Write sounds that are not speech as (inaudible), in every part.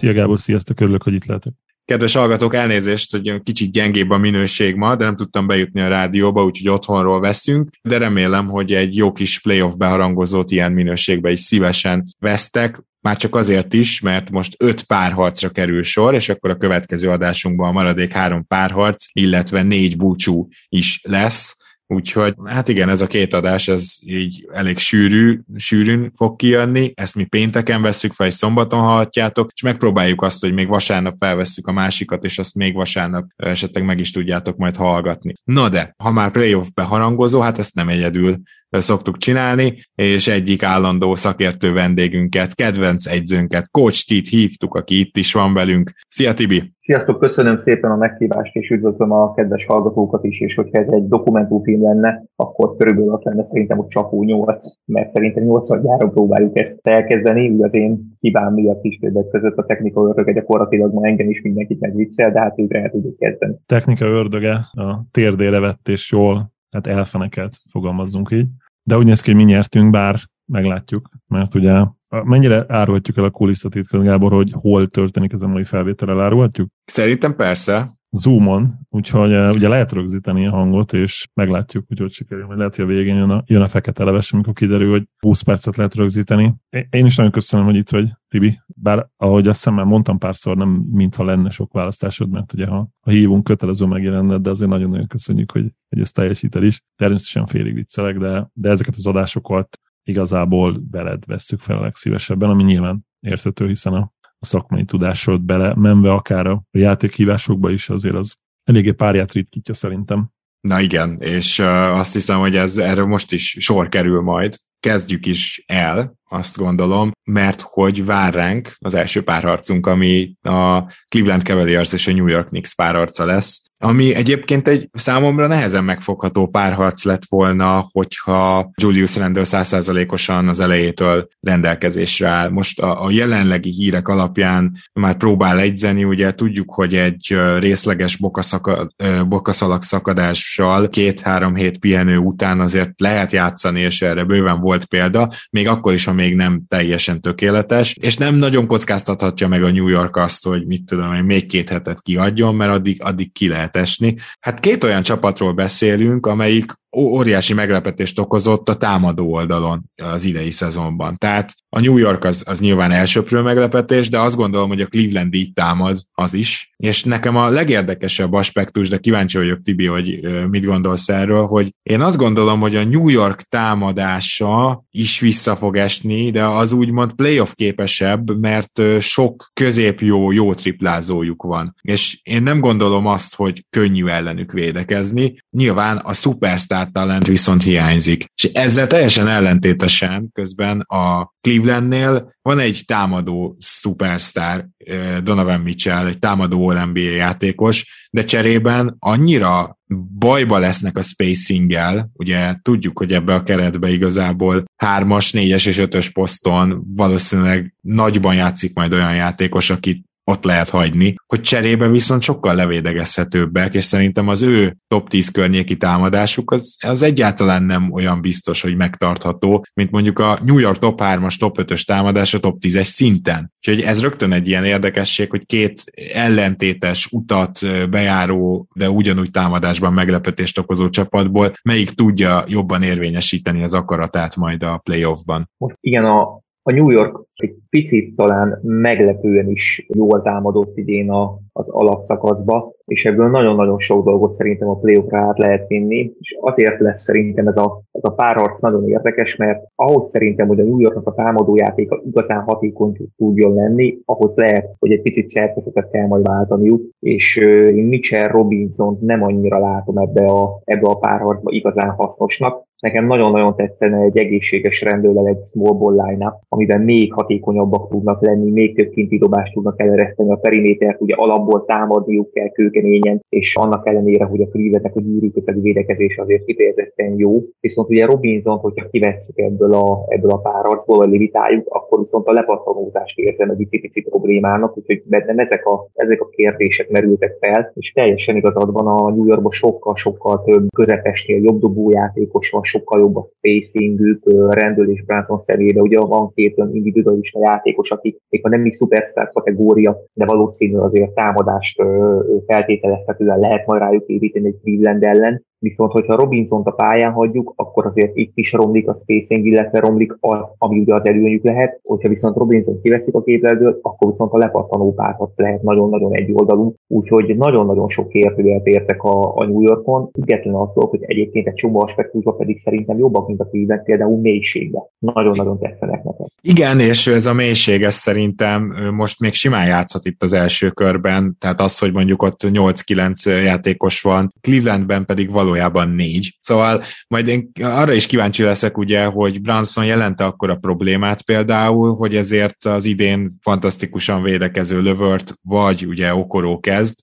Szia Gábor, sziasztok, örülök, hogy itt lehetek. Kedves hallgatók, elnézést, hogy kicsit gyengébb a minőség ma, de nem tudtam bejutni a rádióba, úgyhogy otthonról veszünk, de remélem, hogy egy jó kis playoff beharangozót ilyen minőségbe is szívesen vesztek, már csak azért is, mert most öt párharcra kerül sor, és akkor a következő adásunkban a maradék három párharc, illetve négy búcsú is lesz. Úgyhogy hát igen, ez a két adás, ez így elég sűrű, sűrűn fog kijönni, ezt mi pénteken veszük fel, és szombaton hallhatjátok, és megpróbáljuk azt, hogy még vasárnap felvesszük a másikat, és azt még vasárnap esetleg meg is tudjátok majd hallgatni. Na de, ha már playoff beharangozó, hát ezt nem egyedül szoktuk csinálni, és egyik állandó szakértő vendégünket, kedvenc egyzőnket, Coach Tit hívtuk, aki itt is van velünk. Szia Tibi! Sziasztok, köszönöm szépen a meghívást, és üdvözlöm a kedves hallgatókat is, és hogyha ez egy dokumentumfilm lenne, akkor körülbelül azt lenne szerintem, hogy csapó 8, mert szerintem 8 gyára próbáljuk ezt elkezdeni, úgy az én hibám miatt is többek között a technika ördöge gyakorlatilag ma engem is mindenkit megviccel, de hát végre el tudjuk kezdeni. Technika ördöge a térdére vett és jól hát elfeneket, fogalmazzunk így. De úgy néz ki, hogy mi nyertünk, bár meglátjuk, mert ugye mennyire árulhatjuk el a kulisszatitkot, Gábor, hogy hol történik ez a mai felvétel, elárulhatjuk? Szerintem persze. Zoomon, úgyhogy uh, ugye lehet rögzíteni a hangot, és meglátjuk, hogy hogy sikerül, hogy lehet, hogy a végén jön a, jön a fekete leves, amikor kiderül, hogy 20 percet lehet rögzíteni. Én is nagyon köszönöm, hogy itt vagy, Tibi, bár ahogy azt hiszem már mondtam párszor, nem mintha lenne sok választásod, mert ugye ha, ha hívunk, kötelező megjelenned, de azért nagyon-nagyon köszönjük, hogy, hogy ezt teljesíted is. Természetesen félig viccelek, de, de ezeket az adásokat igazából beled vesszük fel a legszívesebben, ami nyilván érthető, hiszen a a szakmai tudásod bele menve akár a játékhívásokba is azért az eléggé párját ritkítja szerintem. Na igen, és azt hiszem, hogy ez erről most is sor kerül majd. Kezdjük is el, azt gondolom, mert hogy vár ránk az első párharcunk, ami a Cleveland Cavaliers és a New York Knicks párharca lesz ami egyébként egy számomra nehezen megfogható párharc lett volna, hogyha Julius Randle százszázalékosan az elejétől rendelkezésre áll. Most a, a jelenlegi hírek alapján már próbál egyzeni, ugye tudjuk, hogy egy részleges bokaszaka, bokaszalak szakadással két-három hét pihenő után azért lehet játszani, és erre bőven volt példa, még akkor is, ha még nem teljesen tökéletes, és nem nagyon kockáztathatja meg a New York azt, hogy mit tudom, hogy még két hetet kiadjon, mert addig, addig ki lehet esni. Hát két olyan csapatról beszélünk, amelyik óriási meglepetést okozott a támadó oldalon az idei szezonban. Tehát a New York az, az nyilván elsőprő meglepetés, de azt gondolom, hogy a Cleveland így támad az is. És nekem a legérdekesebb aspektus, de kíváncsi vagyok Tibi, hogy mit gondolsz erről, hogy én azt gondolom, hogy a New York támadása is vissza fog esni, de az úgymond playoff képesebb, mert sok középjó, jó triplázójuk van. És én nem gondolom azt, hogy könnyű ellenük védekezni. Nyilván a talent viszont hiányzik. És ezzel teljesen ellentétesen közben a Clevelandnél van egy támadó szupersztár, Donovan Mitchell, egy támadó NBA játékos, de cserében annyira bajba lesznek a spacing-el, ugye tudjuk, hogy ebbe a keretbe igazából hármas, négyes és ötös poszton valószínűleg nagyban játszik majd olyan játékos, akit ott lehet hagyni, hogy cserébe viszont sokkal levédegezhetőbbek, és szerintem az ő top 10 környéki támadásuk az, az egyáltalán nem olyan biztos, hogy megtartható, mint mondjuk a New York top 3-as, top 5-ös támadás top 10-es szinten. Úgyhogy ez rögtön egy ilyen érdekesség, hogy két ellentétes utat bejáró, de ugyanúgy támadásban meglepetést okozó csapatból, melyik tudja jobban érvényesíteni az akaratát majd a playoffban. Most igen, a a New York egy picit talán meglepően is jól támadott idén a, az alapszakaszba, és ebből nagyon-nagyon sok dolgot szerintem a playoffra át lehet vinni, és azért lesz szerintem ez a, ez a párharc nagyon érdekes, mert ahhoz szerintem, hogy a New Yorknak a támadójátéka igazán hatékony tudjon lenni, ahhoz lehet, hogy egy picit szerkezetet kell majd váltaniuk, és én Mitchell Robinson nem annyira látom ebbe a, ebbe a párharcba igazán hasznosnak, Nekem nagyon-nagyon tetszene egy egészséges rendőrrel egy small ball line amiben még hatékonyabbak tudnak lenni, még több kinti dobást tudnak elereszteni a perimétert, ugye alapból támadniuk kell kőkeményen, és annak ellenére, hogy a Clevelandnek a gyűrű közeli védekezés azért kifejezetten jó. Viszont ugye Robinson, hogyha kivesszük ebből a, ebből a párharcból, vagy limitáljuk, akkor viszont a lepattanózást érzem egy pici problémának, úgyhogy bennem ezek a, ezek a kérdések merültek fel, és teljesen igazad van a New Yorkban sokkal-sokkal több közepesnél jobb dobójátékos van, sokkal jobb a spacingük, Rendel és Branson személyében, ugye van két olyan individualista játékos, akik még a nem is szupersztár kategória, de valószínű azért támadást feltételezhetően lehet majd rájuk építeni egy Cleveland ellen, Viszont, hogyha Robinson a pályán hagyjuk, akkor azért itt is romlik a spacing, illetve romlik az, ami ugye az előnyük lehet. Hogyha viszont Robinson kiveszik a képletből, akkor viszont a lepattanó párharc lehet nagyon-nagyon egyoldalú. Úgyhogy nagyon-nagyon sok kérdőjelt értek a, a New Yorkon, független attól, hogy egyébként egy csomó aspektusban pedig szerintem jobbak, mint a Cleveland, például mélységben. Nagyon-nagyon tetszenek nekem. Igen, és ez a mélység, ez szerintem most még simán játszhat itt az első körben, tehát az, hogy mondjuk ott 8-9 játékos van, Clevelandben pedig való valójában négy. Szóval majd én arra is kíváncsi leszek, ugye, hogy Branson jelente akkor a problémát például, hogy ezért az idén fantasztikusan védekező lövört, vagy ugye Okoró kezd,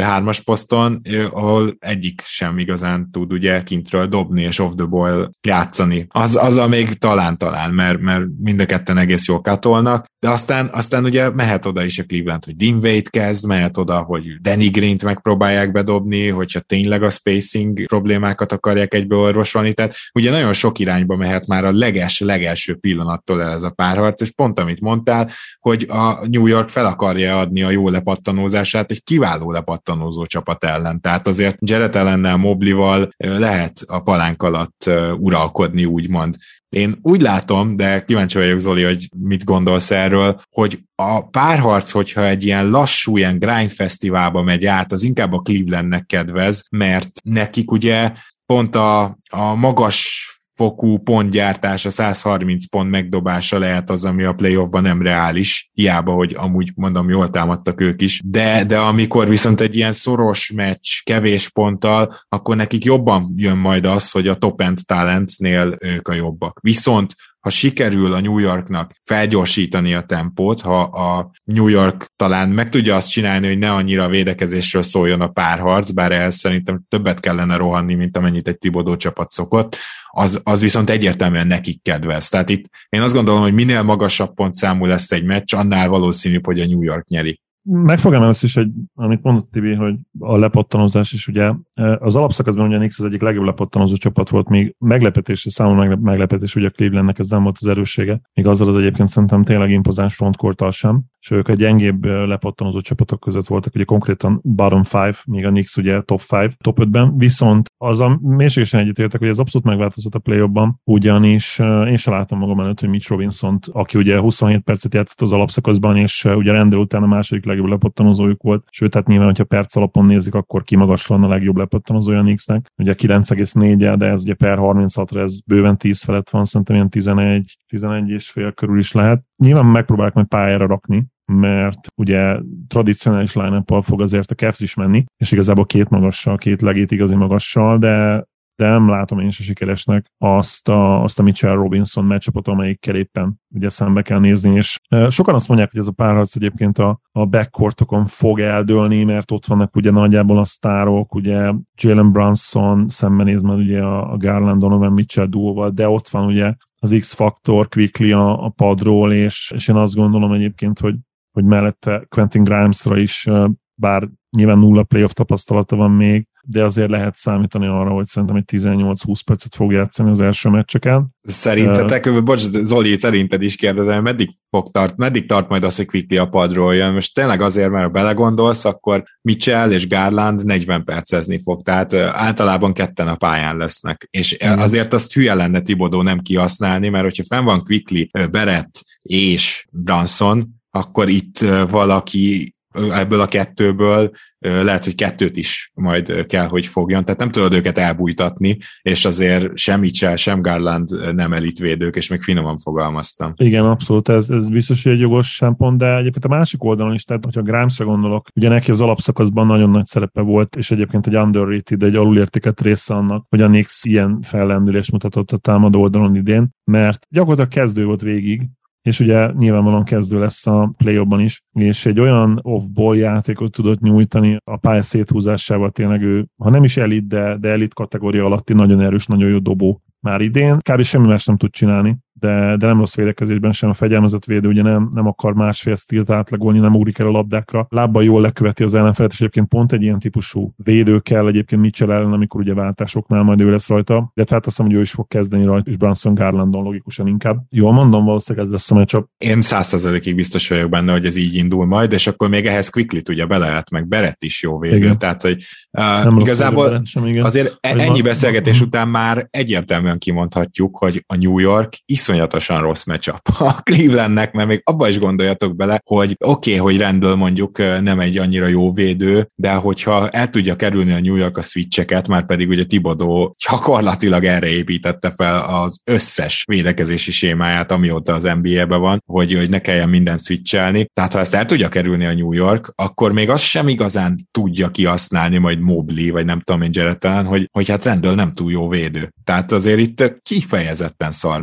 hármas poszton, ahol egyik sem igazán tud ugye kintről dobni és off the ball játszani. Az, az a még talán-talán, mert, mert mind a ketten egész jól katolnak, de aztán, aztán ugye mehet oda is a Cleveland, hogy Dean Wade kezd, mehet oda, hogy Danny Green-t megpróbálják bedobni, hogyha tényleg a spacing problémákat akarják egybe orvosolni, tehát ugye nagyon sok irányba mehet már a leges, legelső pillanattól el ez a párharc, és pont amit mondtál, hogy a New York fel akarja adni a jó lepattanózását egy kiváló lepattanózó csapat ellen. Tehát azért Jared ellennel, Moblival lehet a palánk alatt uralkodni, úgymond. Én úgy látom, de kíváncsi vagyok Zoli, hogy mit gondolsz erről, hogy a párharc, hogyha egy ilyen lassú, ilyen grind fesztiválba megy át, az inkább a Clevelandnek kedvez, mert nekik ugye pont a, a magas fokú pontgyártás, a 130 pont megdobása lehet az, ami a playoffban nem reális, hiába, hogy amúgy mondom, jól támadtak ők is, de, de amikor viszont egy ilyen szoros meccs, kevés ponttal, akkor nekik jobban jön majd az, hogy a top-end talentnél ők a jobbak. Viszont ha sikerül a New Yorknak felgyorsítani a tempót, ha a New York talán meg tudja azt csinálni, hogy ne annyira védekezésről szóljon a párharc, bár ehhez szerintem többet kellene rohanni, mint amennyit egy Tibodó csapat szokott, az, az viszont egyértelműen nekik kedvez. Tehát itt én azt gondolom, hogy minél magasabb pontszámú lesz egy meccs, annál valószínűbb, hogy a New York nyeri megfogom ezt is, egy, amit mondott Tibi, hogy a lepattanozás is ugye az alapszakaszban ugye Nix az egyik legjobb lepattanozó csapat volt, még meglepetés, számomra meglepetés, hogy a Clevelandnek ez nem volt az erőssége, még azzal az egyébként szerintem tényleg impozáns frontkortal sem, és ők egy gyengébb lepattanozó csapatok között voltak, ugye konkrétan bottom 5, még a Nix ugye top 5, top 5-ben, viszont az a mélységesen egyetértek, hogy ez abszolút megváltozott a play ugyanis én sem látom magam előtt, hogy Mitch robinson aki ugye 27 percet játszott az alapszakaszban, és ugye rendel után a második legjobb lepattanozójuk volt, sőt, hát nyilván, hogyha perc alapon nézik, akkor kimagaslan a legjobb lepattanozója Nix-nek. Ugye 9,4 de ez ugye per 36-ra ez bőven 10 felett van, szerintem ilyen 11, 11 és fél körül is lehet. Nyilván megpróbálják majd pályára rakni, mert ugye tradicionális line fog azért a Cavs is menni, és igazából két magassal, két legét igazi magassal, de de nem látom én a sikeresnek azt a, azt a Mitchell Robinson meccsapot, amelyikkel éppen ugye szembe kell nézni, és sokan azt mondják, hogy ez a párharc egyébként a, a backcourtokon fog eldőlni, mert ott vannak ugye nagyjából a sztárok, ugye Jalen Brunson szembenéz majd ugye a, a Garland Donovan Mitchell duóval, de ott van ugye az X-faktor quickly a, a padról, és, és én azt gondolom egyébként, hogy, hogy mellette Quentin Grimesra is, bár nyilván nulla playoff tapasztalata van még, de azért lehet számítani arra, hogy szerintem egy 18-20 percet fog játszani az első meccseken. Szerintetek, uh, bocs, Zoli, szerinted is kérdezem, meddig fog tart, meddig tart majd az, hogy Quickly a padról jön? Most tényleg azért, mert ha belegondolsz, akkor Mitchell és Garland 40 percezni fog, tehát általában ketten a pályán lesznek. És mm. azért azt hülye lenne Tibodó nem kihasználni, mert hogyha fenn van Quickly, Berett és Branson, akkor itt valaki ebből a kettőből lehet, hogy kettőt is majd kell, hogy fogjon, tehát nem tudod őket elbújtatni, és azért sem Mitchell, sem Garland nem elitvédők, és még finoman fogalmaztam. Igen, abszolút, ez, ez biztos, hogy egy jogos szempont, de egyébként a másik oldalon is, tehát hogyha Grimesre gondolok, ugye neki az alapszakaszban nagyon nagy szerepe volt, és egyébként egy underrated, egy alulértéket része annak, hogy a Knicks ilyen fellendülést mutatott a támadó oldalon idén, mert gyakorlatilag kezdő volt végig, és ugye nyilvánvalóan kezdő lesz a play is, és egy olyan off-ball játékot tudott nyújtani a pálya széthúzásával tényleg ő, ha nem is elit, de, de elit kategória alatti nagyon erős, nagyon jó dobó már idén. Kb. semmi más nem tud csinálni de, de nem rossz védekezésben sem a fegyelmezett védő, ugye nem, nem akar másfél stílt átlagolni, nem ugrik el a labdákra, lábban jól leköveti az ellenfelet, és egyébként pont egy ilyen típusú védő kell egyébként Mitchell ellen, amikor ugye váltásoknál majd ő lesz rajta, de hát azt hiszem, hogy ő is fog kezdeni rajta, és Branson Garlandon logikusan inkább. Jól mondom, valószínűleg ez lesz a meccsap. Én százszerzelékig biztos vagyok benne, hogy ez így indul majd, és akkor még ehhez Quickly ugye lehet, meg Berett is jó védő, igen. tehát hogy uh, nem igazából sem, igen. azért Vagy ennyi beszélgetés után már egyértelműen kimondhatjuk, hogy a New York iszonyatosan rossz matchup a (laughs) Clevelandnek, mert még abba is gondoljatok bele, hogy oké, okay, hogy rendből mondjuk nem egy annyira jó védő, de hogyha el tudja kerülni a New York a switcheket, már pedig ugye Tibodó gyakorlatilag erre építette fel az összes védekezési sémáját, amióta az NBA-ben van, hogy, hogy ne kelljen mindent switchelni. Tehát ha ezt el tudja kerülni a New York, akkor még az sem igazán tudja kihasználni majd Mobley, vagy nem tudom én Jared hogy, hogy hát rendől nem túl jó védő. Tehát azért itt kifejezetten szar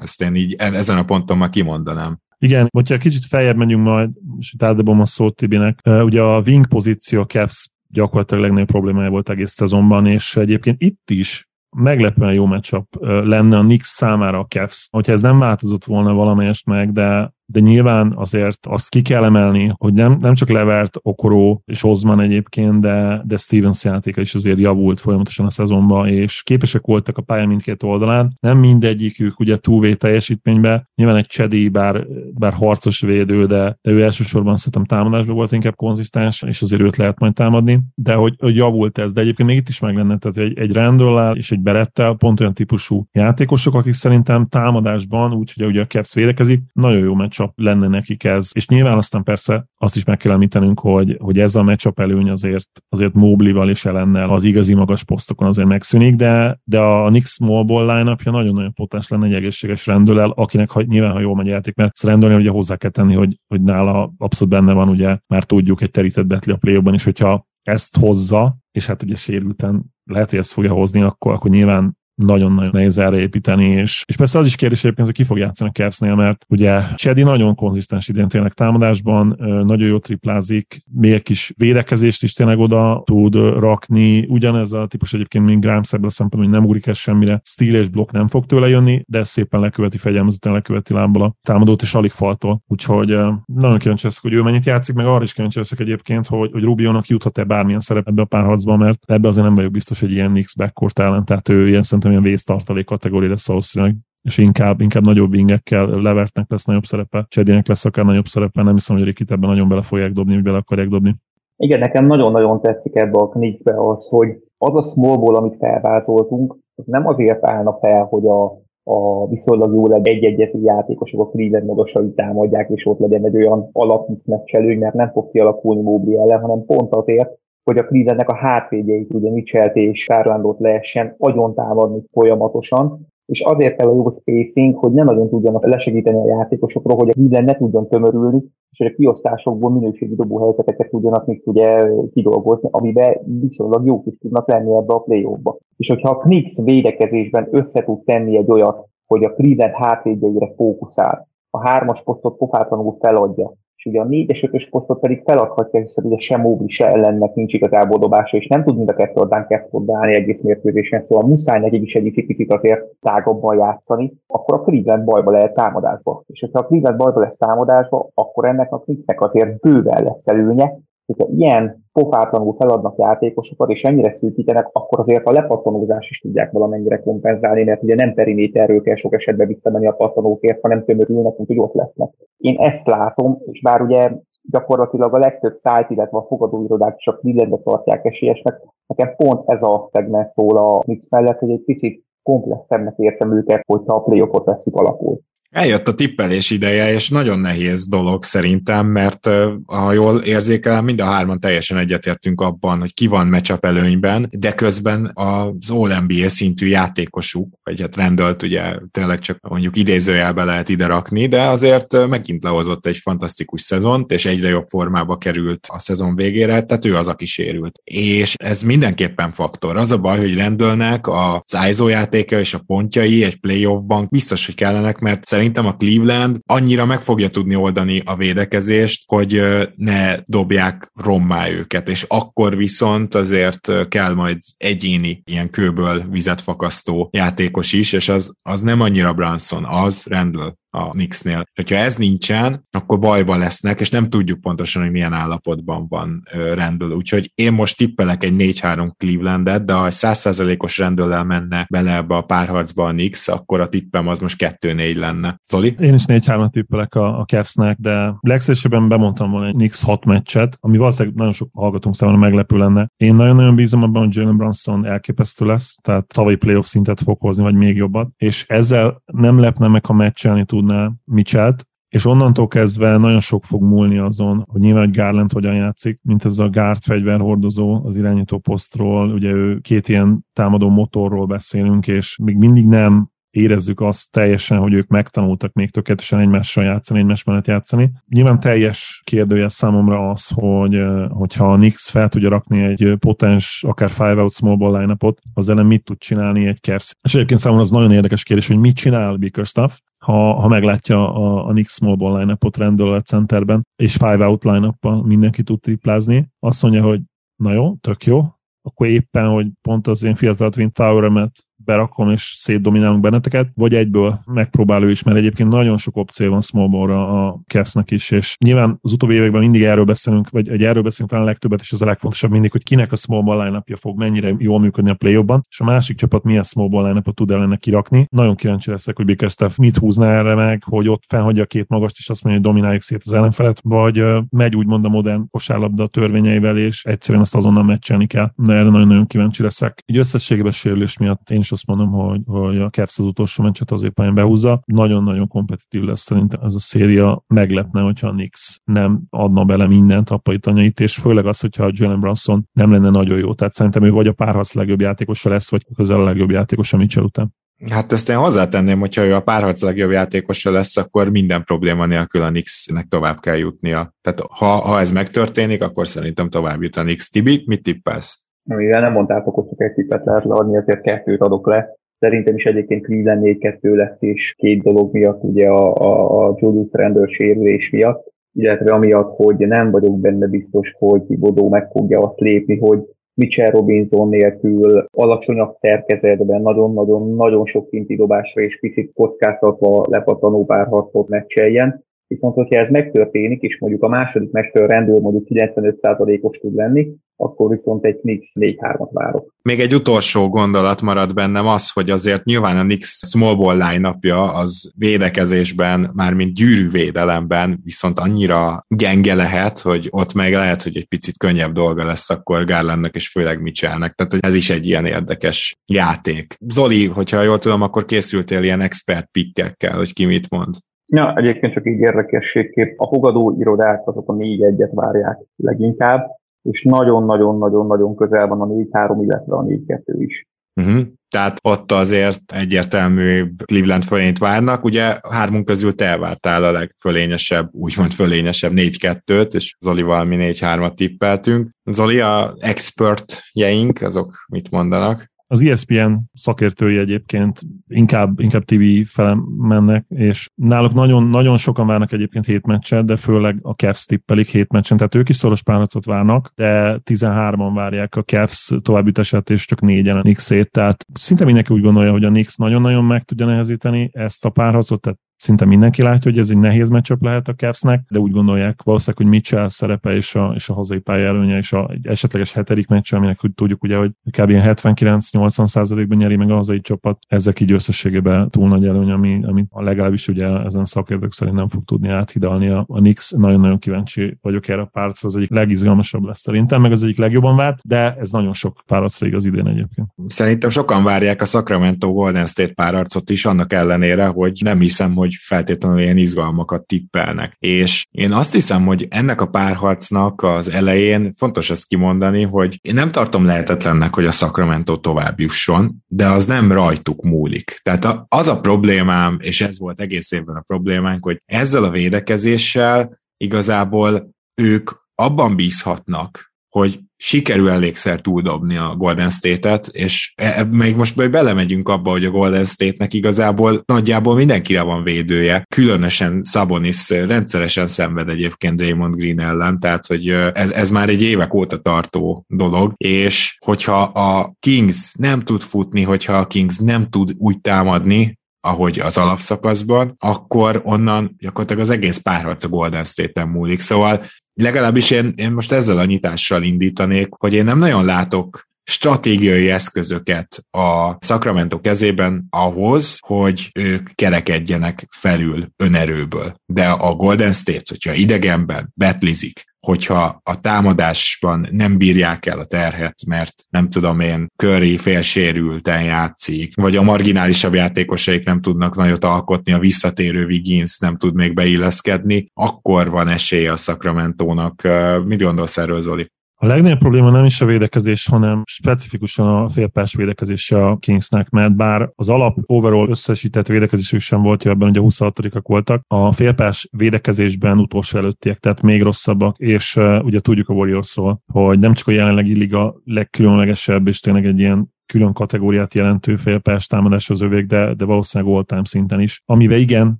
ezt én így e- ezen a ponton már kimondanám. Igen, hogyha kicsit feljebb megyünk majd, és itt átdobom a szót Tibinek, ugye a wing pozíció a Cavs gyakorlatilag legnagyobb problémája volt egész szezonban, és egyébként itt is meglepően jó matchup lenne a Knicks számára a Cavs. Hogyha ez nem változott volna valamelyest meg, de de nyilván azért azt ki kell emelni, hogy nem, nem csak Levert, Okoró és Ozman egyébként, de, de Stevens játéka is azért javult folyamatosan a szezonban, és képesek voltak a pálya mindkét oldalán. Nem mindegyikük ugye túvé teljesítménybe, nyilván egy Csedi, bár, bár harcos védő, de, de ő elsősorban szerintem támadásban volt inkább konzisztens, és azért őt lehet majd támadni, de hogy, hogy javult ez, de egyébként még itt is meg lenne, tehát egy, egy Randall és egy Berettel pont olyan típusú játékosok, akik szerintem támadásban, úgyhogy ugye a Cavs védekezik, nagyon jó meccs matchup lenne nekik ez. És nyilván aztán persze azt is meg kell említenünk, hogy, hogy ez a matchup előny azért, azért Moblival és ellennel az igazi magas posztokon azért megszűnik, de, de a Knicks small ball line nagyon-nagyon potens lenne egy egészséges rendőrrel, akinek ha, nyilván, ha jól megy játék, mert rendőrnél ugye hozzá kell tenni, hogy, hogy nála abszolút benne van, ugye már tudjuk egy terített betli a play és hogyha ezt hozza, és hát ugye sérülten lehet, hogy ezt fogja hozni, akkor, akkor nyilván nagyon-nagyon nehéz erre építeni, és, és persze az is kérdés egyébként, hogy ki fog játszani a Cavs-nél, mert ugye Chedi nagyon konzisztens idén tényleg támadásban, nagyon jó triplázik, még egy kis védekezést is tényleg oda tud rakni, ugyanez a típus egyébként, mint Grimes ebből a szempontból, hogy nem ugrik ez semmire, stíl és blokk nem fog tőle jönni, de szépen leköveti, fegyelmezetten leköveti lábbal a támadót, és alig faltól. Úgyhogy nagyon kíváncsi leszek, hogy ő mennyit játszik, meg arra is kíváncsi leszek egyébként, hogy, hogy Rubionak juthat-e bármilyen szerep ebbe a párharcban, mert ebbe azért nem vagyok biztos, hogy ilyen Knicks backcourt ellen, tehát ő ilyen szerintem ilyen vésztartalék kategória lesz valószínűleg és inkább, inkább nagyobb ingekkel Levertnek lesz nagyobb szerepe, Csedinek lesz akár nagyobb szerepe, nem hiszem, hogy Rikit ebben nagyon bele fogják dobni, hogy bele akarják dobni. Igen, nekem nagyon-nagyon tetszik ebbe a Knicksbe az, hogy az a smallból, amit felváltoltunk, az nem azért állna fel, hogy a, a viszonylag jól egy-egyező játékosok a Cleveland magasai támadják, és ott legyen egy olyan alapmiszmeccselő, mert nem fog kialakulni Mobley ellen, hanem pont azért, hogy a Clevelandnek a hátvédjeit, ugye Mitchell és Garlandot lehessen agyon támadni folyamatosan, és azért kell a jó spacing, hogy ne nagyon tudjanak lesegíteni a játékosokról, hogy a Cleveland ne tudjon tömörülni, és hogy a kiosztásokból minőségi dobó helyzeteket tudjanak még ugye kidolgozni, amiben viszonylag jók is tudnak lenni ebbe a play -ba. És hogyha a Knicks védekezésben össze tud tenni egy olyat, hogy a Cleveland hátvédjeire fókuszál, a hármas posztot pofátlanul feladja, ugye a 4-es 5 posztot pedig feladhatja, hiszen ugye sem Móbli, se ellennek nincs igazából dobása, és nem tud mind a kettő a Dunkett állni egész mérkőzésen, szóval muszáj nekik is egy picit azért tágabban játszani, akkor a Cleveland bajba lehet támadásba. És hogyha a Cleveland bajba lesz támadásba, akkor ennek a Knicksnek azért bőven lesz előnye, hogyha ilyen pofátlanul feladnak játékosokat, és ennyire szűkítenek, akkor azért a lepattanózás is tudják valamennyire kompenzálni, mert ugye nem periméterről kell sok esetben visszamenni a pattanókért, hanem tömörülnek, hogy ott lesznek. Én ezt látom, és bár ugye gyakorlatilag a legtöbb szájt, illetve a fogadóirodák is a Clevelandbe tartják esélyesnek, nekem pont ez a szegmens szól a mix mellett, hogy egy picit komplexebbnek értem őket, hogyha a playoffot veszik alapul. Eljött a tippelés ideje, és nagyon nehéz dolog szerintem, mert ha jól érzékelem, mind a hárman teljesen egyetértünk abban, hogy ki van meccsap előnyben, de közben az All-NBA szintű játékosuk, vagy hát rendelt ugye tényleg csak mondjuk idézőjelbe lehet ide rakni, de azért megint lehozott egy fantasztikus szezont, és egyre jobb formába került a szezon végére, tehát ő az, aki sérült. És ez mindenképpen faktor. Az a baj, hogy rendelnek az ISO játéka és a pontjai egy playoffban biztos, hogy kellenek, mert szerintem a Cleveland annyira meg fogja tudni oldani a védekezést, hogy ne dobják rommá őket, és akkor viszont azért kell majd egyéni ilyen kőből vizet fakasztó játékos is, és az, az nem annyira Branson, az Randall a Knicksnél. És ha ez nincsen, akkor bajban lesznek, és nem tudjuk pontosan, hogy milyen állapotban van Randall. Úgyhogy én most tippelek egy 4-3 Clevelandet, de ha egy 100%-os rendőllel menne bele ebbe a párharcba a Knicks, akkor a tippem az most 2-4 lenne. Zoli? Én is 4-3 tippelek a, a Cavs-nek, de legszívesebben bemondtam volna egy Knicks 6 meccset, ami valószínűleg nagyon sok hallgatónk számára meglepő lenne. Én nagyon-nagyon bízom abban, hogy Jalen Brunson elképesztő lesz, tehát tavalyi playoff szintet fog hozni, vagy még jobbat, és ezzel nem lepne meg, ha meccselni tud tudná Micselt, és onnantól kezdve nagyon sok fog múlni azon, hogy nyilván Garland hogyan játszik, mint ez a Guard fegyverhordozó az irányító posztról, ugye ő két ilyen támadó motorról beszélünk, és még mindig nem érezzük azt teljesen, hogy ők megtanultak még tökéletesen egymással játszani, egymás mellett játszani. Nyilván teljes kérdője számomra az, hogy hogyha a Nix fel tudja rakni egy potens, akár five out small ball line az ellen mit tud csinálni egy Kers. És egyébként számomra az nagyon érdekes kérdés, hogy mit csinál Bickerstaff, ha, ha meglátja a, a Nick Small Ball line-upot centerben, és five out line mindenki tud triplázni, azt mondja, hogy na jó, tök jó, akkor éppen, hogy pont az én fiatal Twin Tower-emet berakom és szétdominálunk benneteket, vagy egyből megpróbál ő is, mert egyébként nagyon sok opció van smallballra a Cavs-nek is, és nyilván az utóbbi években mindig erről beszélünk, vagy egy erről beszélünk talán legtöbbet, és az a legfontosabb mindig, hogy kinek a small ball line fog mennyire jól működni a play és a másik csapat milyen small ball line tud ellene kirakni. Nagyon kíváncsi leszek, hogy Bickerstaff mit húzna erre meg, hogy ott fennhagyja a két magast, és azt mondja, hogy domináljuk szét az ellenfelet, vagy megy úgymond a modern kosárlabda törvényeivel, és egyszerűen azt azonnal meccselni kell. De erre nagyon-nagyon kíváncsi leszek. Így összességében sérülés miatt én is azt mondom, hogy, hogy a Cavs az utolsó meccset azért pályán behúzza. Nagyon-nagyon kompetitív lesz szerintem ez a széria. Meglepne, hogyha a Knicks nem adna bele mindent, apai tanyait, és főleg az, hogyha a Jalen Brunson nem lenne nagyon jó. Tehát szerintem ő vagy a párharc legjobb játékosa lesz, vagy közel a legjobb játékosa Mitchell után. Hát ezt én hozzátenném, hogyha ő a párharc legjobb játékosa lesz, akkor minden probléma nélkül a Knicks-nek tovább kell jutnia. Tehát ha, ha ez megtörténik, akkor szerintem tovább jut a Knicks. Tibi, mit tippelsz? Mivel nem mondtátok, hogy csak egy tippet lehet leadni, ezért kettőt adok le. Szerintem is egyébként Cleveland 4-2 lesz, és két dolog miatt, ugye a, a, a Julius Randall sérülés miatt, illetve amiatt, hogy nem vagyok benne biztos, hogy Bodó meg fogja azt lépni, hogy Mitchell Robinson nélkül alacsonyabb szerkezetben nagyon-nagyon-nagyon sok kinti dobásra és picit kockáztatva lepattanó párharcot meccseljen. Viszont, hogyha ez megtörténik, és mondjuk a második mester rendőr mondjuk 95%-os tud lenni, akkor viszont egy Knicks 4-3-at várok. Még egy utolsó gondolat marad bennem az, hogy azért nyilván a Knicks small ball line az védekezésben, mármint gyűrűvédelemben viszont annyira gyenge lehet, hogy ott meg lehet, hogy egy picit könnyebb dolga lesz akkor Garlandnak és főleg Mitchellnek. Tehát ez is egy ilyen érdekes játék. Zoli, hogyha jól tudom, akkor készültél ilyen expert pikkekkel, hogy ki mit mond. Ja, egyébként csak így érdekességképp a fogadó irodák azok a négy egyet várják leginkább, és nagyon-nagyon-nagyon-nagyon közel van a 4-3, illetve a 4-2 is. Uh-huh. Tehát ott azért egyértelmű Cleveland fölényt várnak. Ugye hármunk közül te elvártál a legfölényesebb, úgymond fölényesebb 4-2-t, és Zolival mi 4-3-at tippeltünk. Zoli, a expertjeink, azok mit mondanak? Az ESPN szakértői egyébként inkább, inkább TV felem mennek, és náluk nagyon, nagyon sokan várnak egyébként hét meccset, de főleg a Cavs tippelik hét meccsen, tehát ők is szoros párharcot várnak, de 13-an várják a Cavs továbbítását, és csak négyen a Knicks-ét, tehát szinte mindenki úgy gondolja, hogy a Knicks nagyon-nagyon meg tudja nehezíteni ezt a párharcot, tehát szinte mindenki látja, hogy ez egy nehéz meccsöp lehet a Cavsnek, de úgy gondolják valószínűleg, hogy Mitchell szerepe és a, és a hazai pálya és a, egy esetleges hetedik meccs, aminek úgy tudjuk ugye, hogy kb. 79-80 százalékban nyeri meg a hazai csapat, ezek így összességében túl nagy előny, ami, ami a legalábbis ugye ezen szakértők szerint nem fog tudni áthidalni a, a Nix. Nagyon-nagyon kíváncsi vagyok erre a párcra, az egyik legizgalmasabb lesz szerintem, meg az egyik legjobban várt, de ez nagyon sok párharcra igaz idén egyébként. Szerintem sokan várják a Sacramento Golden State párharcot is, annak ellenére, hogy nem hiszem, hogy hogy feltétlenül ilyen izgalmakat tippelnek. És én azt hiszem, hogy ennek a párharcnak az elején fontos ezt kimondani, hogy én nem tartom lehetetlennek, hogy a Sacramento tovább jusson, de az nem rajtuk múlik. Tehát az a problémám, és ez volt egész évben a problémánk, hogy ezzel a védekezéssel igazából ők abban bízhatnak, hogy sikerül elégszer túldobni a Golden State-et, és e, e, még most majd belemegyünk abba, hogy a Golden State-nek igazából nagyjából mindenkire van védője, különösen Sabonis rendszeresen szenved egyébként Raymond Green ellen, tehát hogy ez, ez már egy évek óta tartó dolog, és hogyha a Kings nem tud futni, hogyha a Kings nem tud úgy támadni, ahogy az alapszakaszban, akkor onnan gyakorlatilag az egész párharc a Golden State-en múlik. Szóval legalábbis én, én most ezzel a nyitással indítanék, hogy én nem nagyon látok stratégiai eszközöket a Sacramento kezében ahhoz, hogy ők kerekedjenek felül önerőből. De a Golden State, hogyha idegenben betlizik, hogyha a támadásban nem bírják el a terhet, mert nem tudom én, Curry félsérülten játszik, vagy a marginálisabb játékosaik nem tudnak nagyot alkotni, a visszatérő Wiggins nem tud még beilleszkedni, akkor van esélye a Sacramento-nak. Mit gondolsz erről, Zoli? A legnagyobb probléma nem is a védekezés, hanem specifikusan a félpás védekezése a Kingsnek, mert bár az alap overall összesített védekezésük sem volt jó, ebben ugye 26-ak voltak, a félpás védekezésben utolsó előttiek, tehát még rosszabbak, és uh, ugye tudjuk a Warriors-szól, hogy nem csak a jelenlegi liga legkülönlegesebb, és tényleg egy ilyen külön kategóriát jelentő félpályás támadás az övék, de, de valószínűleg all szinten is. Amiben igen,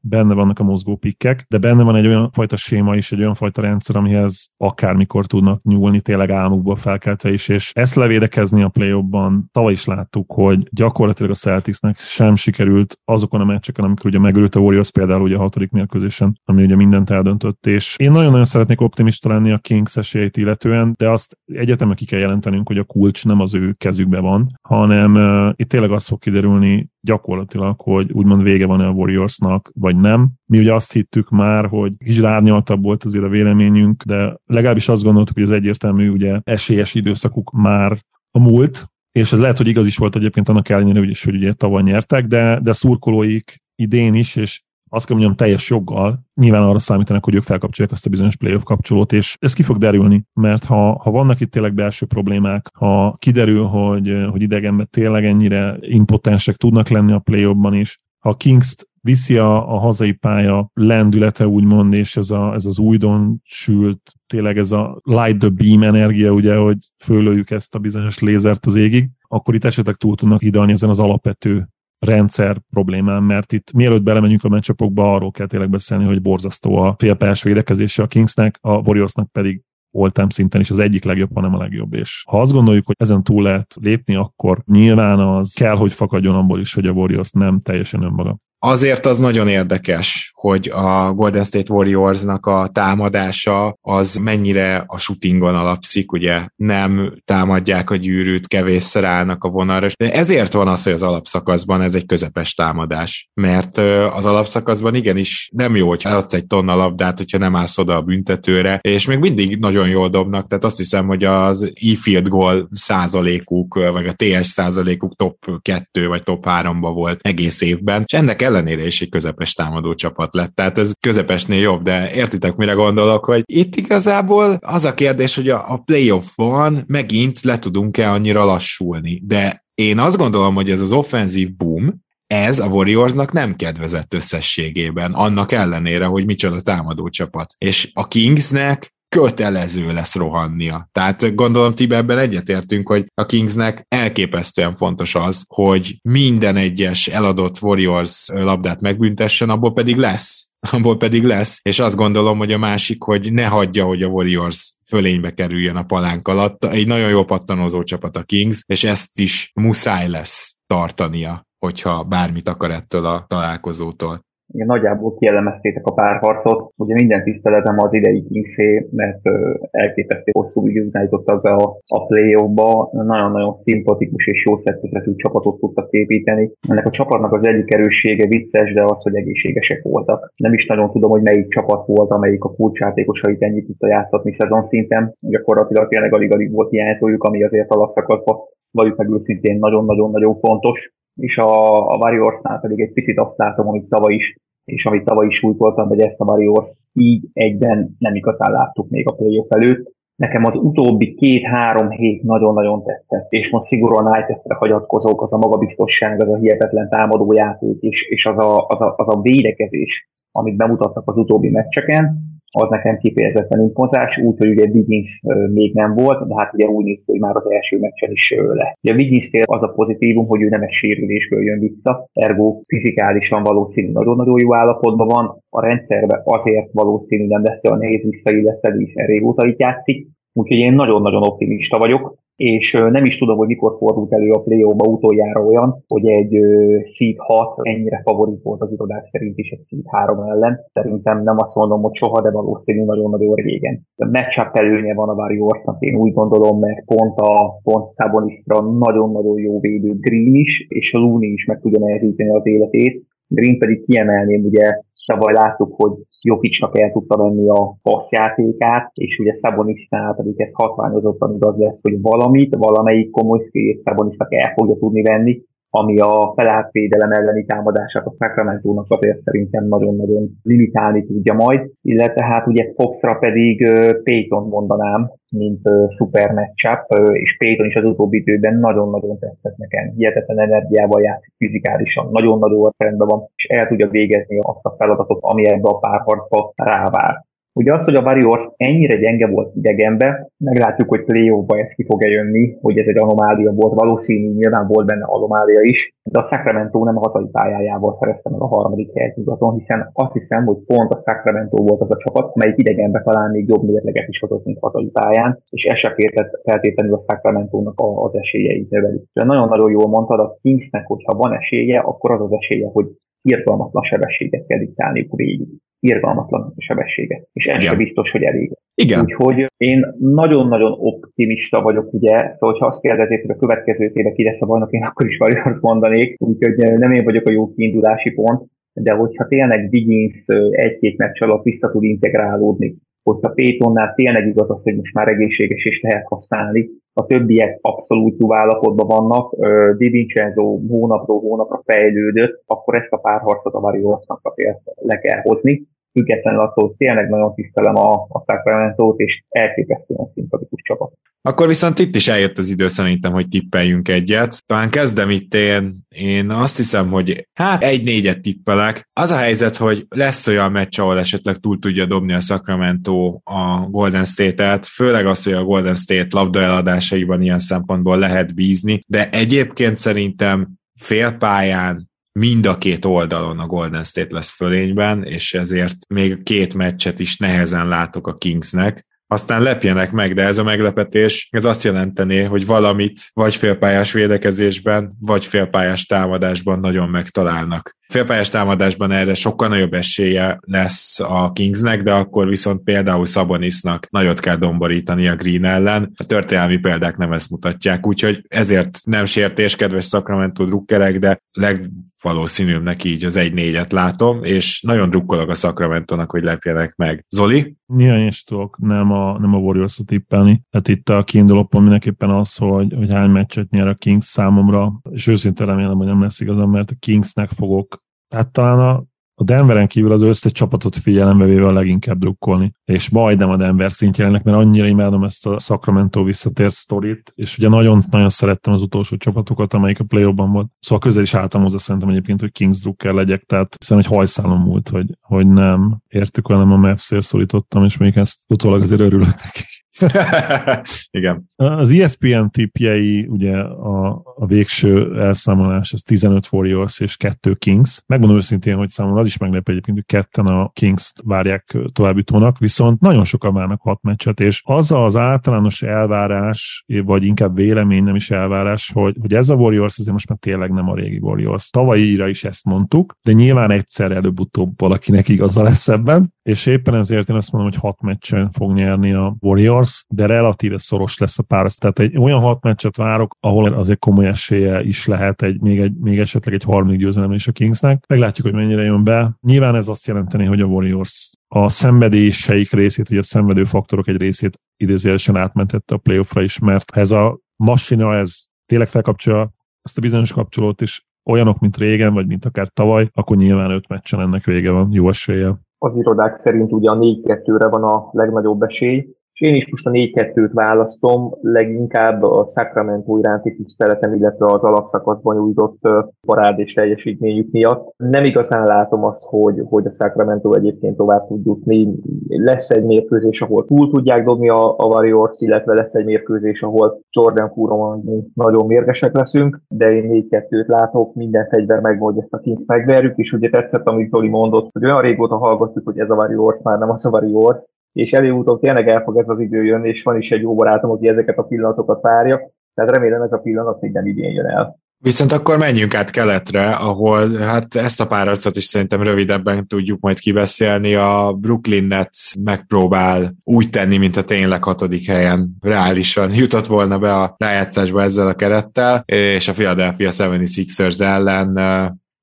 benne vannak a mozgó pikkek, de benne van egy olyan fajta séma is, egy olyan fajta rendszer, amihez akármikor tudnak nyúlni, tényleg álmukból felkeltve is, és ezt levédekezni a play tavaly is láttuk, hogy gyakorlatilag a Celticsnek sem sikerült azokon a meccseken, amikor ugye megörült a Warriors például ugye a hatodik mérkőzésen, ami ugye mindent eldöntött, és én nagyon-nagyon szeretnék optimista lenni a Kings esélyt illetően, de azt egyetemen ki kell jelentenünk, hogy a kulcs nem az ő kezükbe van, hanem uh, itt tényleg az fog kiderülni gyakorlatilag, hogy úgymond vége van-e a Warriorsnak, vagy nem. Mi ugye azt hittük már, hogy kicsit árnyaltabb volt azért a véleményünk, de legalábbis azt gondoltuk, hogy az egyértelmű ugye esélyes időszakuk már a múlt, és ez lehet, hogy igaz is volt egyébként annak ellenére, hogy, is, hogy ugye tavaly nyertek, de, de szurkolóik idén is, és azt kell mondjam teljes joggal, nyilván arra számítanak, hogy ők felkapcsolják azt a bizonyos playoff kapcsolót, és ez ki fog derülni, mert ha, ha vannak itt tényleg belső problémák, ha kiderül, hogy, hogy idegenben tényleg ennyire impotensek tudnak lenni a playoffban is, ha Kings viszi a, a hazai pálya lendülete, úgymond, és ez, a, ez az újdonsült, tényleg ez a light the beam energia, ugye, hogy fölöljük ezt a bizonyos lézert az égig, akkor itt esetleg túl tudnak hidalni ezen az alapvető rendszer problémám, mert itt mielőtt belemegyünk a meccsapokba, arról kell tényleg beszélni, hogy borzasztó a félpályás védekezése a Kingsnek, a Warriorsnak pedig oltám szinten is az egyik legjobb, hanem a legjobb. És ha azt gondoljuk, hogy ezen túl lehet lépni, akkor nyilván az kell, hogy fakadjon abból is, hogy a Warriors nem teljesen önmaga. Azért az nagyon érdekes, hogy a Golden State Warriorsnak a támadása az mennyire a shootingon alapszik, ugye nem támadják a gyűrűt, kevésszer állnak a vonalra, de ezért van az, hogy az alapszakaszban ez egy közepes támadás, mert az alapszakaszban igenis nem jó, hogy adsz egy tonna labdát, hogyha nem állsz oda a büntetőre, és még mindig nagyon jól dobnak, tehát azt hiszem, hogy az e-field goal százalékuk, vagy a TS százalékuk top 2 vagy top 3-ba volt egész évben, és ennek ellenére is egy közepes támadó csapat lett. Tehát ez közepesnél jobb, de értitek, mire gondolok, hogy itt igazából az a kérdés, hogy a, a playoffban megint le tudunk-e annyira lassulni. De én azt gondolom, hogy ez az offenzív boom, ez a Warriorsnak nem kedvezett összességében, annak ellenére, hogy micsoda támadó csapat. És a Kingsnek kötelező lesz rohannia. Tehát gondolom ti ebben egyetértünk, hogy a Kingsnek elképesztően fontos az, hogy minden egyes eladott Warriors labdát megbüntessen, abból pedig lesz abból pedig lesz, és azt gondolom, hogy a másik, hogy ne hagyja, hogy a Warriors fölénybe kerüljön a palánk alatt. Egy nagyon jó pattanózó csapat a Kings, és ezt is muszáj lesz tartania, hogyha bármit akar ettől a találkozótól. Igen, nagyjából kielemeztétek a párharcot. Ugye minden tiszteletem az idei Kingszé, mert elképesztő hosszú időt állítottak be a, a play ba Nagyon-nagyon szimpatikus és jó szerkezetű csapatot tudtak építeni. Ennek a csapatnak az egyik erőssége vicces, de az, hogy egészségesek voltak. Nem is nagyon tudom, hogy melyik csapat volt, amelyik a kulcsjátékosait ennyit tudta játszatni szezon szinten. Gyakorlatilag tényleg alig-alig volt hiányzójuk, ami azért alapszakaszban vagyunk meg őszintén nagyon-nagyon-nagyon fontos és a, a Warriorsnál pedig egy picit azt látom, amit tavaly is és amit tavaly is súlytoltam, hogy ezt a Warriors így egyben nem igazán láttuk még a playoff előtt. Nekem az utóbbi két-három hét nagyon-nagyon tetszett, és most szigorúan Ájtesztre hagyatkozok, az a magabiztosság, az a hihetetlen támadójáték, és, és az, a, az, a, az a védekezés, amit bemutattak az utóbbi meccseken, az nekem kifejezetten impozás, úgyhogy ugye Wiggins még nem volt, de hát ugye úgy néz ki, hogy már az első meccsen is le. Ugye Wiggins az a pozitívum, hogy ő nem egy sérülésből jön vissza, ergo fizikálisan valószínű nagyon-nagyon jó állapotban van, a rendszerbe azért valószínű nem lesz olyan nehéz visszailleszteni, hiszen régóta itt játszik, úgyhogy én nagyon-nagyon optimista vagyok és nem is tudom, hogy mikor fordult elő a play utoljára olyan, hogy egy Seed 6 ennyire favorit volt az irodák szerint is egy Seed 3 ellen. Szerintem nem azt mondom, hogy soha, de valószínű nagyon-nagyon régen. A matchup előnye van a Warriorsnak, én úgy gondolom, mert pont a pont Sabonisra nagyon-nagyon jó védő Green is, és a Looney is meg tudja nehezíteni az életét. Green pedig kiemelném, ugye tavaly láttuk, hogy Jokicsnak el tudta venni a passzjátékát, és ugye Szabonisnál pedig ez hatványozottan igaz lesz, hogy valamit, valamelyik komoly skillét Szabonisnak el fogja tudni venni, ami a felátvédelem elleni támadását a sacramento azért szerintem nagyon-nagyon limitálni tudja majd, illetve hát ugye Foxra pedig Payton mondanám, mint uh, szuper matchup, és Payton is az utóbbi időben nagyon-nagyon tetszett nekem. Hihetetlen energiával játszik fizikálisan, nagyon-nagyon rendben van, és el tudja végezni azt a feladatot, ami ebbe a párharcba rávár. Ugye az, hogy a Warriors ennyire gyenge volt idegenbe, meglátjuk, hogy play ez ki fog-e jönni, hogy ez egy anomália volt, valószínű, nyilván volt benne anomália is, de a Sacramento nem a hazai pályájával szerezte meg a harmadik helyet nyugaton, hiszen azt hiszem, hogy pont a Sacramento volt az a csapat, amelyik idegenbe talán még jobb mérleget is hozott, mint hazai pályán, és ez se feltétlenül a Sacramento-nak az esélyeit növeli. Nagyon-nagyon jól mondtad, a Kingsnek, hogyha van esélye, akkor az az esélye, hogy irgalmatlan sebességet kell diktálniuk végig irgalmatlan sebességet. És ez sem biztos, hogy elég. Igen. Úgyhogy én nagyon-nagyon optimista vagyok, ugye, szóval ha azt kérdezik, hogy a következő éve ki lesz a bajnok, én akkor is Warriors mondanék, úgyhogy nem én vagyok a jó kiindulási pont, de hogyha tényleg Wiggins egy-két meccs alatt vissza tud integrálódni, hogyha Pétonnál tényleg igaz az, hogy most már egészséges és lehet használni, a többiek abszolút jó állapotban vannak, Di Vincenzo hónapról hónapra fejlődött, akkor ezt a párharcot a Warriorsnak azért le kell hozni függetlenül attól tényleg nagyon tisztelem a, a sacramento és elképesztően szimpatikus csapat. Akkor viszont itt is eljött az idő szerintem, hogy tippeljünk egyet. Talán kezdem itt én, én azt hiszem, hogy hát egy négyet tippelek. Az a helyzet, hogy lesz olyan meccs, ahol esetleg túl tudja dobni a Sacramento a Golden State-et, főleg az, hogy a Golden State labda eladásaiban ilyen szempontból lehet bízni, de egyébként szerintem félpályán mind a két oldalon a Golden State lesz fölényben, és ezért még két meccset is nehezen látok a Kingsnek. Aztán lepjenek meg, de ez a meglepetés, ez azt jelentené, hogy valamit vagy félpályás védekezésben, vagy félpályás támadásban nagyon megtalálnak. Félpályás támadásban erre sokkal nagyobb esélye lesz a Kingsnek, de akkor viszont például Szabonisnak nagyot kell domborítani a Green ellen. A történelmi példák nem ezt mutatják, úgyhogy ezért nem sértés, kedves Sacramento drukkerek, de leg valószínűbbnek így az 1-4-et látom, és nagyon drukkolok a sacramento hogy lepjenek meg. Zoli? Nyilván is tudok nem a, nem a warriors tippelni. Hát itt a kiinduló pont mindenképpen az, hogy, hogy hány meccset nyer a Kings számomra, és őszintén remélem, hogy nem lesz igazam, mert a Kingsnek fogok hát talán a a Denveren kívül az összes csapatot figyelembe véve a leginkább drukkolni. És majdnem a Denver szintjének, mert annyira imádom ezt a Sacramento visszatért sztorit, és ugye nagyon-nagyon szerettem az utolsó csapatokat, amelyik a play volt. Szóval közel is álltam hozzá szerintem egyébként, hogy Kings drukker legyek, tehát hiszen egy hajszálom múlt, hogy, hogy nem értük, hanem a Mavs-ér szorítottam, és még ezt utólag azért örülök neki. (laughs) Igen. Az ESPN tipjei, ugye a, a végső elszámolás, ez 15 Warriors és 2 Kings. Megmondom őszintén, hogy számomra az is meglep egyébként, hogy ketten a Kings-t várják továbbítónak, viszont nagyon sokan várnak hat meccset, és az az általános elvárás, vagy inkább vélemény, nem is elvárás, hogy, hogy ez a Warriors azért most már tényleg nem a régi Warriors. Tavalyira is ezt mondtuk, de nyilván egyszer előbb-utóbb valakinek igaza lesz ebben, és éppen ezért én azt mondom, hogy hat meccsen fog nyerni a Warriors, de relatíve szoros lesz a pár. Tehát egy olyan hat meccset várok, ahol azért komoly esélye is lehet egy, még, egy, még esetleg egy harmadik győzelem is a Kingsnek. Meglátjuk, hogy mennyire jön be. Nyilván ez azt jelenteni, hogy a Warriors a szenvedéseik részét, vagy a szenvedő faktorok egy részét idézőjelesen átmentette a playoffra is, mert ez a masina, ez tényleg felkapcsolja ezt a bizonyos kapcsolót, és olyanok, mint régen, vagy mint akár tavaly, akkor nyilván öt meccsen ennek vége van, jó eséllyel. Az irodák szerint ugye a 4-2-re van a legnagyobb esély, és én is most a 4-2-t választom, leginkább a Sacramento iránti tiszteletem, illetve az alapszakaszban nyújtott parád és teljesítményük miatt. Nem igazán látom azt, hogy, hogy a Sacramento egyébként tovább tud jutni. Lesz egy mérkőzés, ahol túl tudják dobni a, a Warriors, illetve lesz egy mérkőzés, ahol Jordan Kuron nagyon mérgesek leszünk, de én 4-2-t látok, minden fegyver megvan, hogy ezt a Kings megverjük, és ugye tetszett, amit Zoli mondott, hogy olyan régóta hallgatjuk, hogy ez a Warriors már nem az a Warriors, és előutóbb tényleg el fog ez az idő jönni, és van is egy jó barátom, aki ezeket a pillanatokat várja, tehát remélem ez a pillanat még nem idén jön el. Viszont akkor menjünk át keletre, ahol hát ezt a párarcot is szerintem rövidebben tudjuk majd kibeszélni. A Brooklyn Nets megpróbál úgy tenni, mint a tényleg hatodik helyen reálisan jutott volna be a rájátszásba ezzel a kerettel, és a Philadelphia 76ers ellen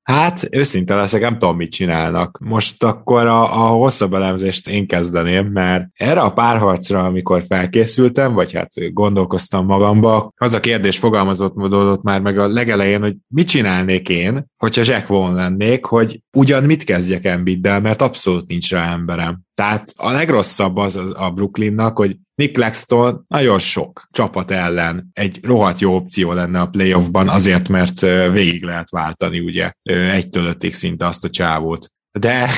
Hát, őszinte leszek, nem tudom, mit csinálnak. Most akkor a, a hosszabb elemzést én kezdeném, mert erre a párharcra, amikor felkészültem, vagy hát gondolkoztam magamba, az a kérdés fogalmazott módodott már meg a legelején, hogy mit csinálnék én, hogyha Jack Vaughn lennék, hogy ugyan mit kezdjek Embiiddel, mert abszolút nincs rá emberem. Tehát a legrosszabb az a Brooklynnak, hogy Nick Claxton nagyon sok csapat ellen egy rohadt jó opció lenne a playoffban, azért, mert végig lehet váltani ugye egytől ötig szinte azt a csávót. De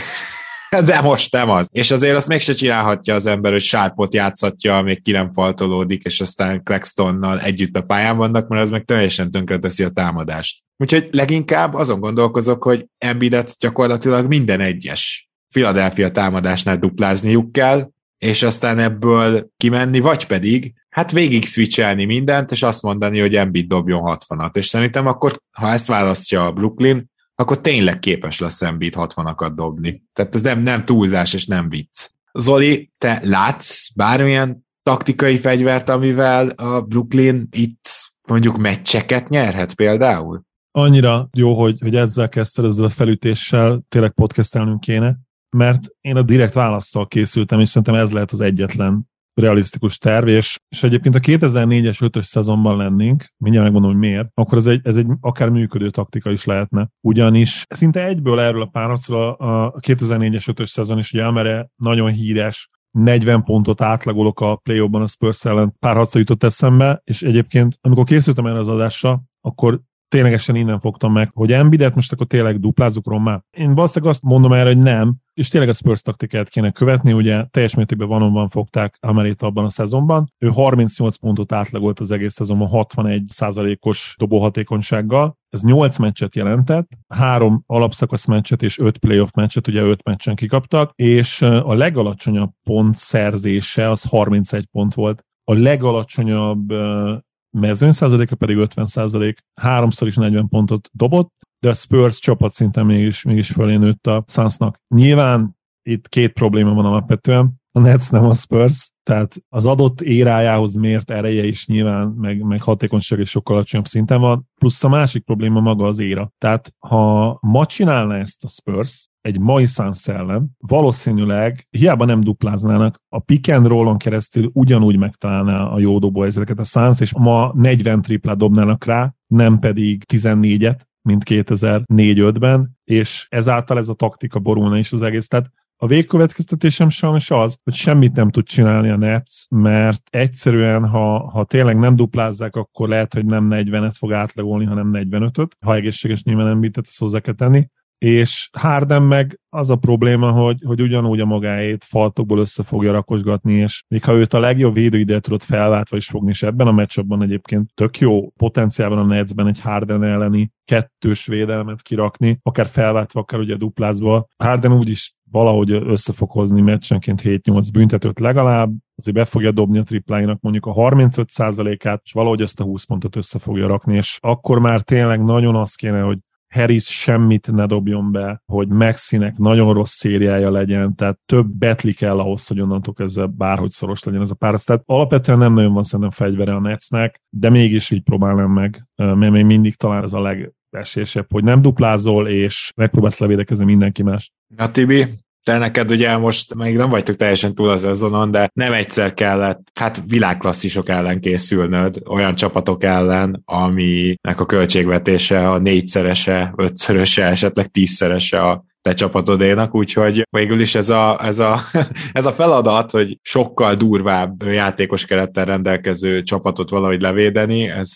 (laughs) de most nem az. És azért azt mégse csinálhatja az ember, hogy sárpot játszatja, még ki nem faltolódik, és aztán Claxtonnal együtt a pályán vannak, mert az meg teljesen tönkreteszi a támadást. Úgyhogy leginkább azon gondolkozok, hogy Embiidet gyakorlatilag minden egyes Philadelphia támadásnál duplázniuk kell, és aztán ebből kimenni, vagy pedig hát végig switchelni mindent, és azt mondani, hogy Embiid dobjon 60-at. És szerintem akkor, ha ezt választja a Brooklyn, akkor tényleg képes lesz Embiid 60-akat dobni. Tehát ez nem, nem túlzás és nem vicc. Zoli, te látsz bármilyen taktikai fegyvert, amivel a Brooklyn itt mondjuk meccseket nyerhet például? Annyira jó, hogy, hogy ezzel kezdted, ezzel a felütéssel tényleg podcastelnünk kéne mert én a direkt válaszsal készültem, és szerintem ez lehet az egyetlen realisztikus terv, és, és egyébként a 2004-es 5-ös szezonban lennénk, mindjárt megmondom, hogy miért, akkor ez egy, ez egy akár működő taktika is lehetne. Ugyanis szinte egyből erről a párharcról a, a 2004-es 5-ös szezon is, ugye Amere nagyon híres, 40 pontot átlagolok a play a Spurs ellen párharca jutott eszembe, és egyébként amikor készültem erre az adásra, akkor ténylegesen innen fogtam meg, hogy Embidet most akkor tényleg duplázunk rommá. Én valószínűleg azt mondom erre, hogy nem, és tényleg a Spurs taktikát kéne követni, ugye teljes mértékben van fogták Amerit abban a szezonban. Ő 38 pontot átlagolt az egész szezonban 61 százalékos dobóhatékonysággal. Ez 8 meccset jelentett, 3 alapszakasz meccset és 5 playoff meccset, ugye 5 meccsen kikaptak, és a legalacsonyabb pont szerzése az 31 pont volt. A legalacsonyabb mezőny százaléka pedig 50 százalék, háromszor is 40 pontot dobott, de a Spurs csapat szinten mégis, mégis fölé nőtt a Sunsnak. Nyilván itt két probléma van alapvetően, a Nets nem a Spurs, tehát az adott érájához mért ereje is nyilván, meg, meg hatékonyság is sokkal alacsonyabb szinten van, plusz a másik probléma maga az éra. Tehát ha ma csinálna ezt a Spurs, egy mai Suns ellen, valószínűleg hiába nem dupláznának, a pick and roll-on keresztül ugyanúgy megtalálná a jó dobó ezeket a Suns, és ma 40 triplát dobnának rá, nem pedig 14-et, mint 2004-5-ben, és ezáltal ez a taktika borulna is az egész. Tehát a végkövetkeztetésem sajnos az, hogy semmit nem tud csinálni a Nets, mert egyszerűen, ha, ha tényleg nem duplázzák, akkor lehet, hogy nem 40-et fog átlagolni, hanem 45-öt. Ha egészséges nyilván nem bítet, ezt hozzá kell tenni és Harden meg az a probléma, hogy, hogy ugyanúgy a magáét faltokból össze fogja rakosgatni, és még ha őt a legjobb védőidőt tudod felváltva is fogni, és ebben a meccsabban egyébként tök jó potenciálban a Netsben egy Harden elleni kettős védelmet kirakni, akár felváltva, akár ugye duplázva. Harden úgyis valahogy össze fog hozni meccsenként 7-8 büntetőt legalább, azért be fogja dobni a tripláinak mondjuk a 35%-át, és valahogy ezt a 20 pontot össze fogja rakni, és akkor már tényleg nagyon az kéne, hogy Harris semmit ne dobjon be, hogy Maxinek nagyon rossz szériája legyen, tehát több betli kell ahhoz, hogy onnantól kezdve bárhogy szoros legyen ez a pár. Tehát alapvetően nem nagyon van szerintem fegyvere a Netsnek, de mégis így próbálnám meg, mert még mindig talán ez a leg, esélyesebb, hogy nem duplázol, és megpróbálsz levédekezni mindenki más. Na Tibi, te neked ugye most még nem vagytok teljesen túl az szezonon, de nem egyszer kellett, hát világklasszisok ellen készülnöd, olyan csapatok ellen, aminek a költségvetése a négyszerese, ötszöröse, esetleg tízszerese a te csapatodénak, úgyhogy végül is ez a, ez, a, (laughs) ez a feladat, hogy sokkal durvább játékos kerettel rendelkező csapatot valahogy levédeni, ez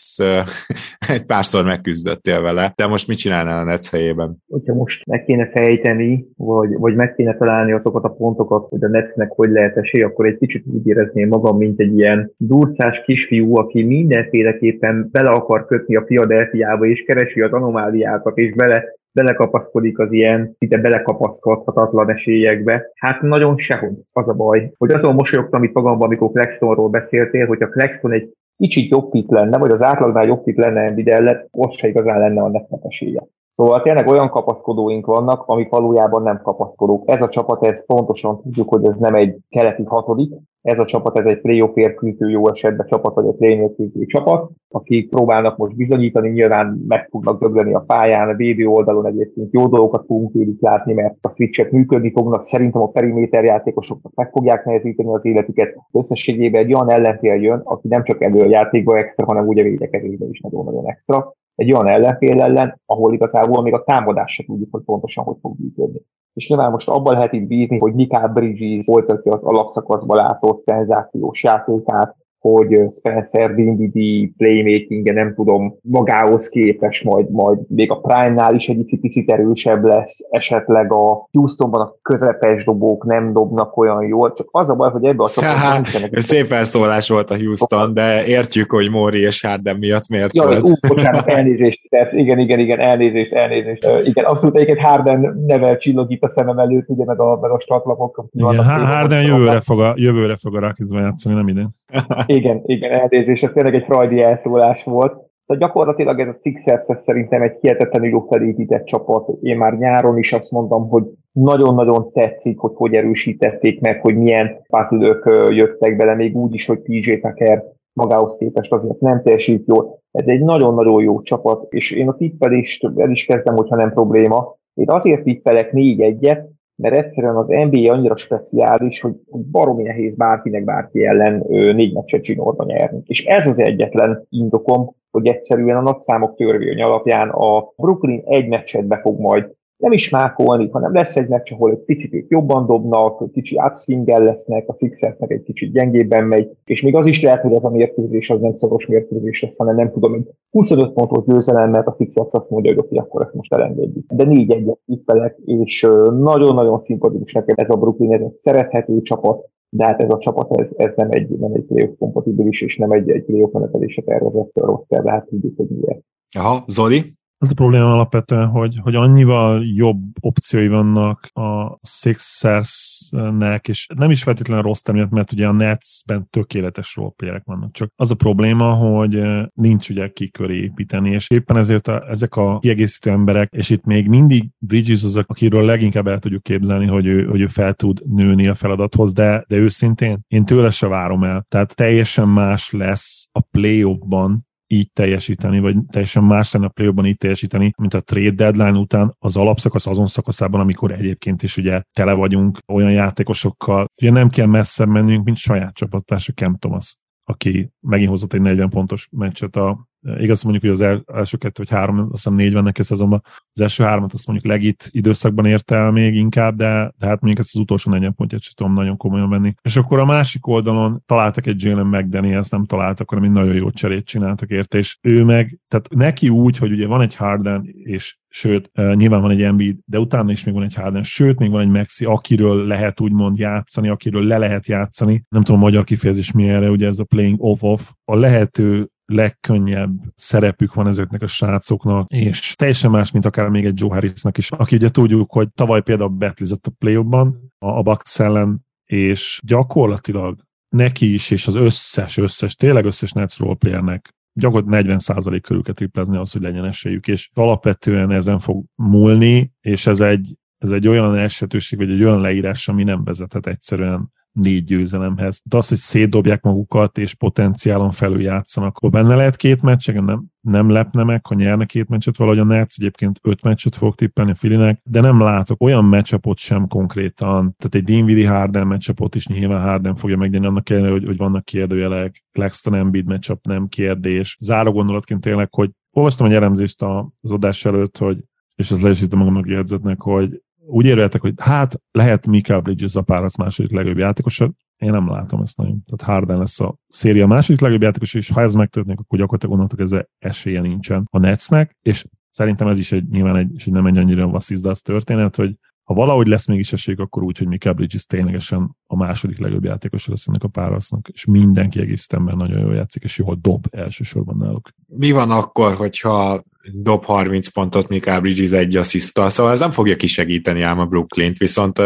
(laughs) egy párszor megküzdöttél vele. De most mit csinálnál a Netsz helyében? Hogyha most meg kéne fejteni, vagy, vagy meg kéne találni azokat a pontokat, hogy a Netsznek hogy lehet esély, akkor egy kicsit úgy érezném magam, mint egy ilyen durcás kisfiú, aki mindenféleképpen bele akar kötni a Philadelphiába, és keresi az anomáliákat, és bele belekapaszkodik az ilyen szinte belekapaszkodhatatlan esélyekbe. Hát nagyon sehogy az a baj. Hogy azon mosolyogtam itt magamban, amikor Claxtonról beszéltél, hogy a Claxton egy kicsit jobb fit lenne, vagy az átlagnál jobb fit lenne Embiid ellen, most se igazán lenne a netnek esélye. Szóval tényleg olyan kapaszkodóink vannak, amik valójában nem kapaszkodók. Ez a csapat, ez pontosan tudjuk, hogy ez nem egy keleti hatodik, ez a csapat, ez egy playoffért küzdő jó esetben csapat, vagy egy play küzdő csapat, akik próbálnak most bizonyítani, nyilván meg fognak dögleni a pályán, a BB oldalon egyébként jó dolgokat fogunk tőlük látni, mert a switchek működni fognak, szerintem a periméter játékosoknak meg fogják nehezíteni az életüket. Összességében egy olyan ellenfél jön, aki nem csak elő a játékba extra, hanem úgy a védekezésben is nagyon-nagyon extra egy olyan ellenfél ellen, ahol igazából még a támadás se tudjuk, hogy pontosan hogy fog működni. És nyilván most abban lehet itt bízni, hogy Mikael Bridges folytatja az alapszakaszban látott szenzációs játékát, hogy Spencer Dinwiddie playmaking nem tudom, magához képes, majd, majd még a Prime-nál is egy picit erősebb lesz, esetleg a Houstonban a közepes dobók nem dobnak olyan jól, csak az a baj, hogy ebbe a (laughs) csapatban nincsenek. Szép felszólás volt a Houston, de értjük, hogy Mori és Harden miatt miért Jaj, volt. Ú, bocsánat, elnézést, tesz, igen, igen, igen, elnézést, elnézést. Uh, igen, abszolút egyébként Harden nevel csillogít a szemem előtt, ugye, meg a, meg a statlapok. Igen, Harden jövőre fog a, jövőre fog a Rocketsban játszani, nem idén. Igen, igen, elnézést, ez tényleg egy frajdi elszólás volt. Szóval gyakorlatilag ez a Sixers szerintem egy hihetetlenül jó felépített csapat. Én már nyáron is azt mondtam, hogy nagyon-nagyon tetszik, hogy hogy erősítették meg, hogy milyen pászülők jöttek bele, még úgy is, hogy PJ Tucker magához képest azért nem teljesít jól. Ez egy nagyon-nagyon jó csapat, és én a tippelést el is kezdem, hogyha nem probléma. Én azért tippelek négy egyet, mert egyszerűen az NBA annyira speciális, hogy baromi nehéz bárkinek bárki ellen négy meccset csinorba nyerni. És ez az egyetlen indokom, hogy egyszerűen a nagyszámok törvény alapján a Brooklyn egy meccset be fog majd nem is mákolni, hanem lesz egy meccs, ahol egy picit jobban dobnak, kicsi átswingel lesznek, a Sixers meg egy kicsit gyengébben megy, és még az is lehet, hogy ez a mérkőzés az nem szoros mérkőzés lesz, hanem nem tudom, hogy 25 pontos győzelem, mert a Sixers azt mondja, hogy akkor ezt most elengedjük. De négy egyet tippelek, és nagyon-nagyon szimpatikus neked ez a Brooklyn, ez egy szerethető csapat, de hát ez a csapat, ez, ez nem egy, nem egy playoff kompatibilis, és nem egy, egy playoff menetelésre tervezett roster, de hát tudjuk, hogy miért. Aha, Zoli? Az a probléma alapvetően, hogy, hogy annyival jobb opciói vannak a Sixersnek, és nem is feltétlenül rossz terület, mert ugye a Netsben tökéletes roleplayerek vannak. Csak az a probléma, hogy nincs ugye ki köré építeni, és éppen ezért a, ezek a kiegészítő emberek, és itt még mindig Bridges az, akiről leginkább el tudjuk képzelni, hogy ő, hogy ő fel tud nőni a feladathoz, de, de őszintén én tőle se várom el. Tehát teljesen más lesz a playoffban, így teljesíteni, vagy teljesen más lenne a play így teljesíteni, mint a trade deadline után az alapszakasz azon szakaszában, amikor egyébként is ugye tele vagyunk olyan játékosokkal. Ugye nem kell messzebb mennünk, mint saját csapattársa Cam Thomas aki megint hozott egy 40 pontos meccset a Igaz, mondjuk, hogy az első kettő vagy három, azt hiszem négy vannak a szezonban. Az első hármat azt mondjuk legit időszakban érte el még inkább, de, de hát mondjuk ezt az utolsó 40 pontját sem tudom nagyon komolyan venni. És akkor a másik oldalon találtak egy Jalen McDaniel, ezt nem találtak, hanem egy nagyon jó cserét csináltak érte, és ő meg, tehát neki úgy, hogy ugye van egy Harden, és sőt, uh, nyilván van egy Embiid, de utána is még van egy Harden, sőt, még van egy Maxi, akiről lehet úgymond játszani, akiről le lehet játszani. Nem tudom, a magyar kifejezés mi erre, ugye ez a playing off-off. A lehető legkönnyebb szerepük van ezeknek a srácoknak, és teljesen más, mint akár még egy Joe Harrisnak is, aki ugye tudjuk, hogy tavaly például betlizett a play a, a Bucks ellen, és gyakorlatilag neki is, és az összes, összes, tényleg összes Nets roleplayernek gyakorlatilag 40% körül kell triplezni az, hogy legyen esélyük, és alapvetően ezen fog múlni, és ez egy, ez egy olyan esetőség, vagy egy olyan leírás, ami nem vezethet egyszerűen négy győzelemhez. De az, hogy szétdobják magukat, és potenciálon felül játszanak, akkor benne lehet két meccs, nem, nem lepne meg, ha nyerne két meccset valahogy a Nets, egyébként öt meccset fog tippelni Filinek, de nem látok olyan meccsapot sem konkrétan, tehát egy Dinwiddie Harden meccsapot is nyilván Harden fogja megnyerni annak ellenére, hogy, hogy vannak kérdőjelek, Claxton Embiid meccsap nem kérdés. Záró gondolatként tényleg, hogy olvastam egy elemzést az adás előtt, hogy és ez le is magamnak jegyzetnek, hogy úgy érveltek, hogy hát lehet Mikael Bridges a párasz második legjobb játékos, én nem látom ezt nagyon. Tehát Harden lesz a széria második legjobb játékos, és ha ez megtörténik, akkor gyakorlatilag onnantól ez esélye nincsen a Netsnek, és szerintem ez is egy, nyilván egy, és nem egy annyira vasszizdasz történet, hogy ha valahogy lesz mégis esély, akkor úgy, hogy Mikael Bridges ténylegesen a második legjobb játékos lesz ennek a párasznak, és mindenki egész nagyon jól játszik, és jól dob elsősorban náluk. Mi van akkor, hogyha dob 30 pontot, Mikael Bridges egy asszisztal, szóval ez nem fogja kisegíteni ám a Brooklyn-t, viszont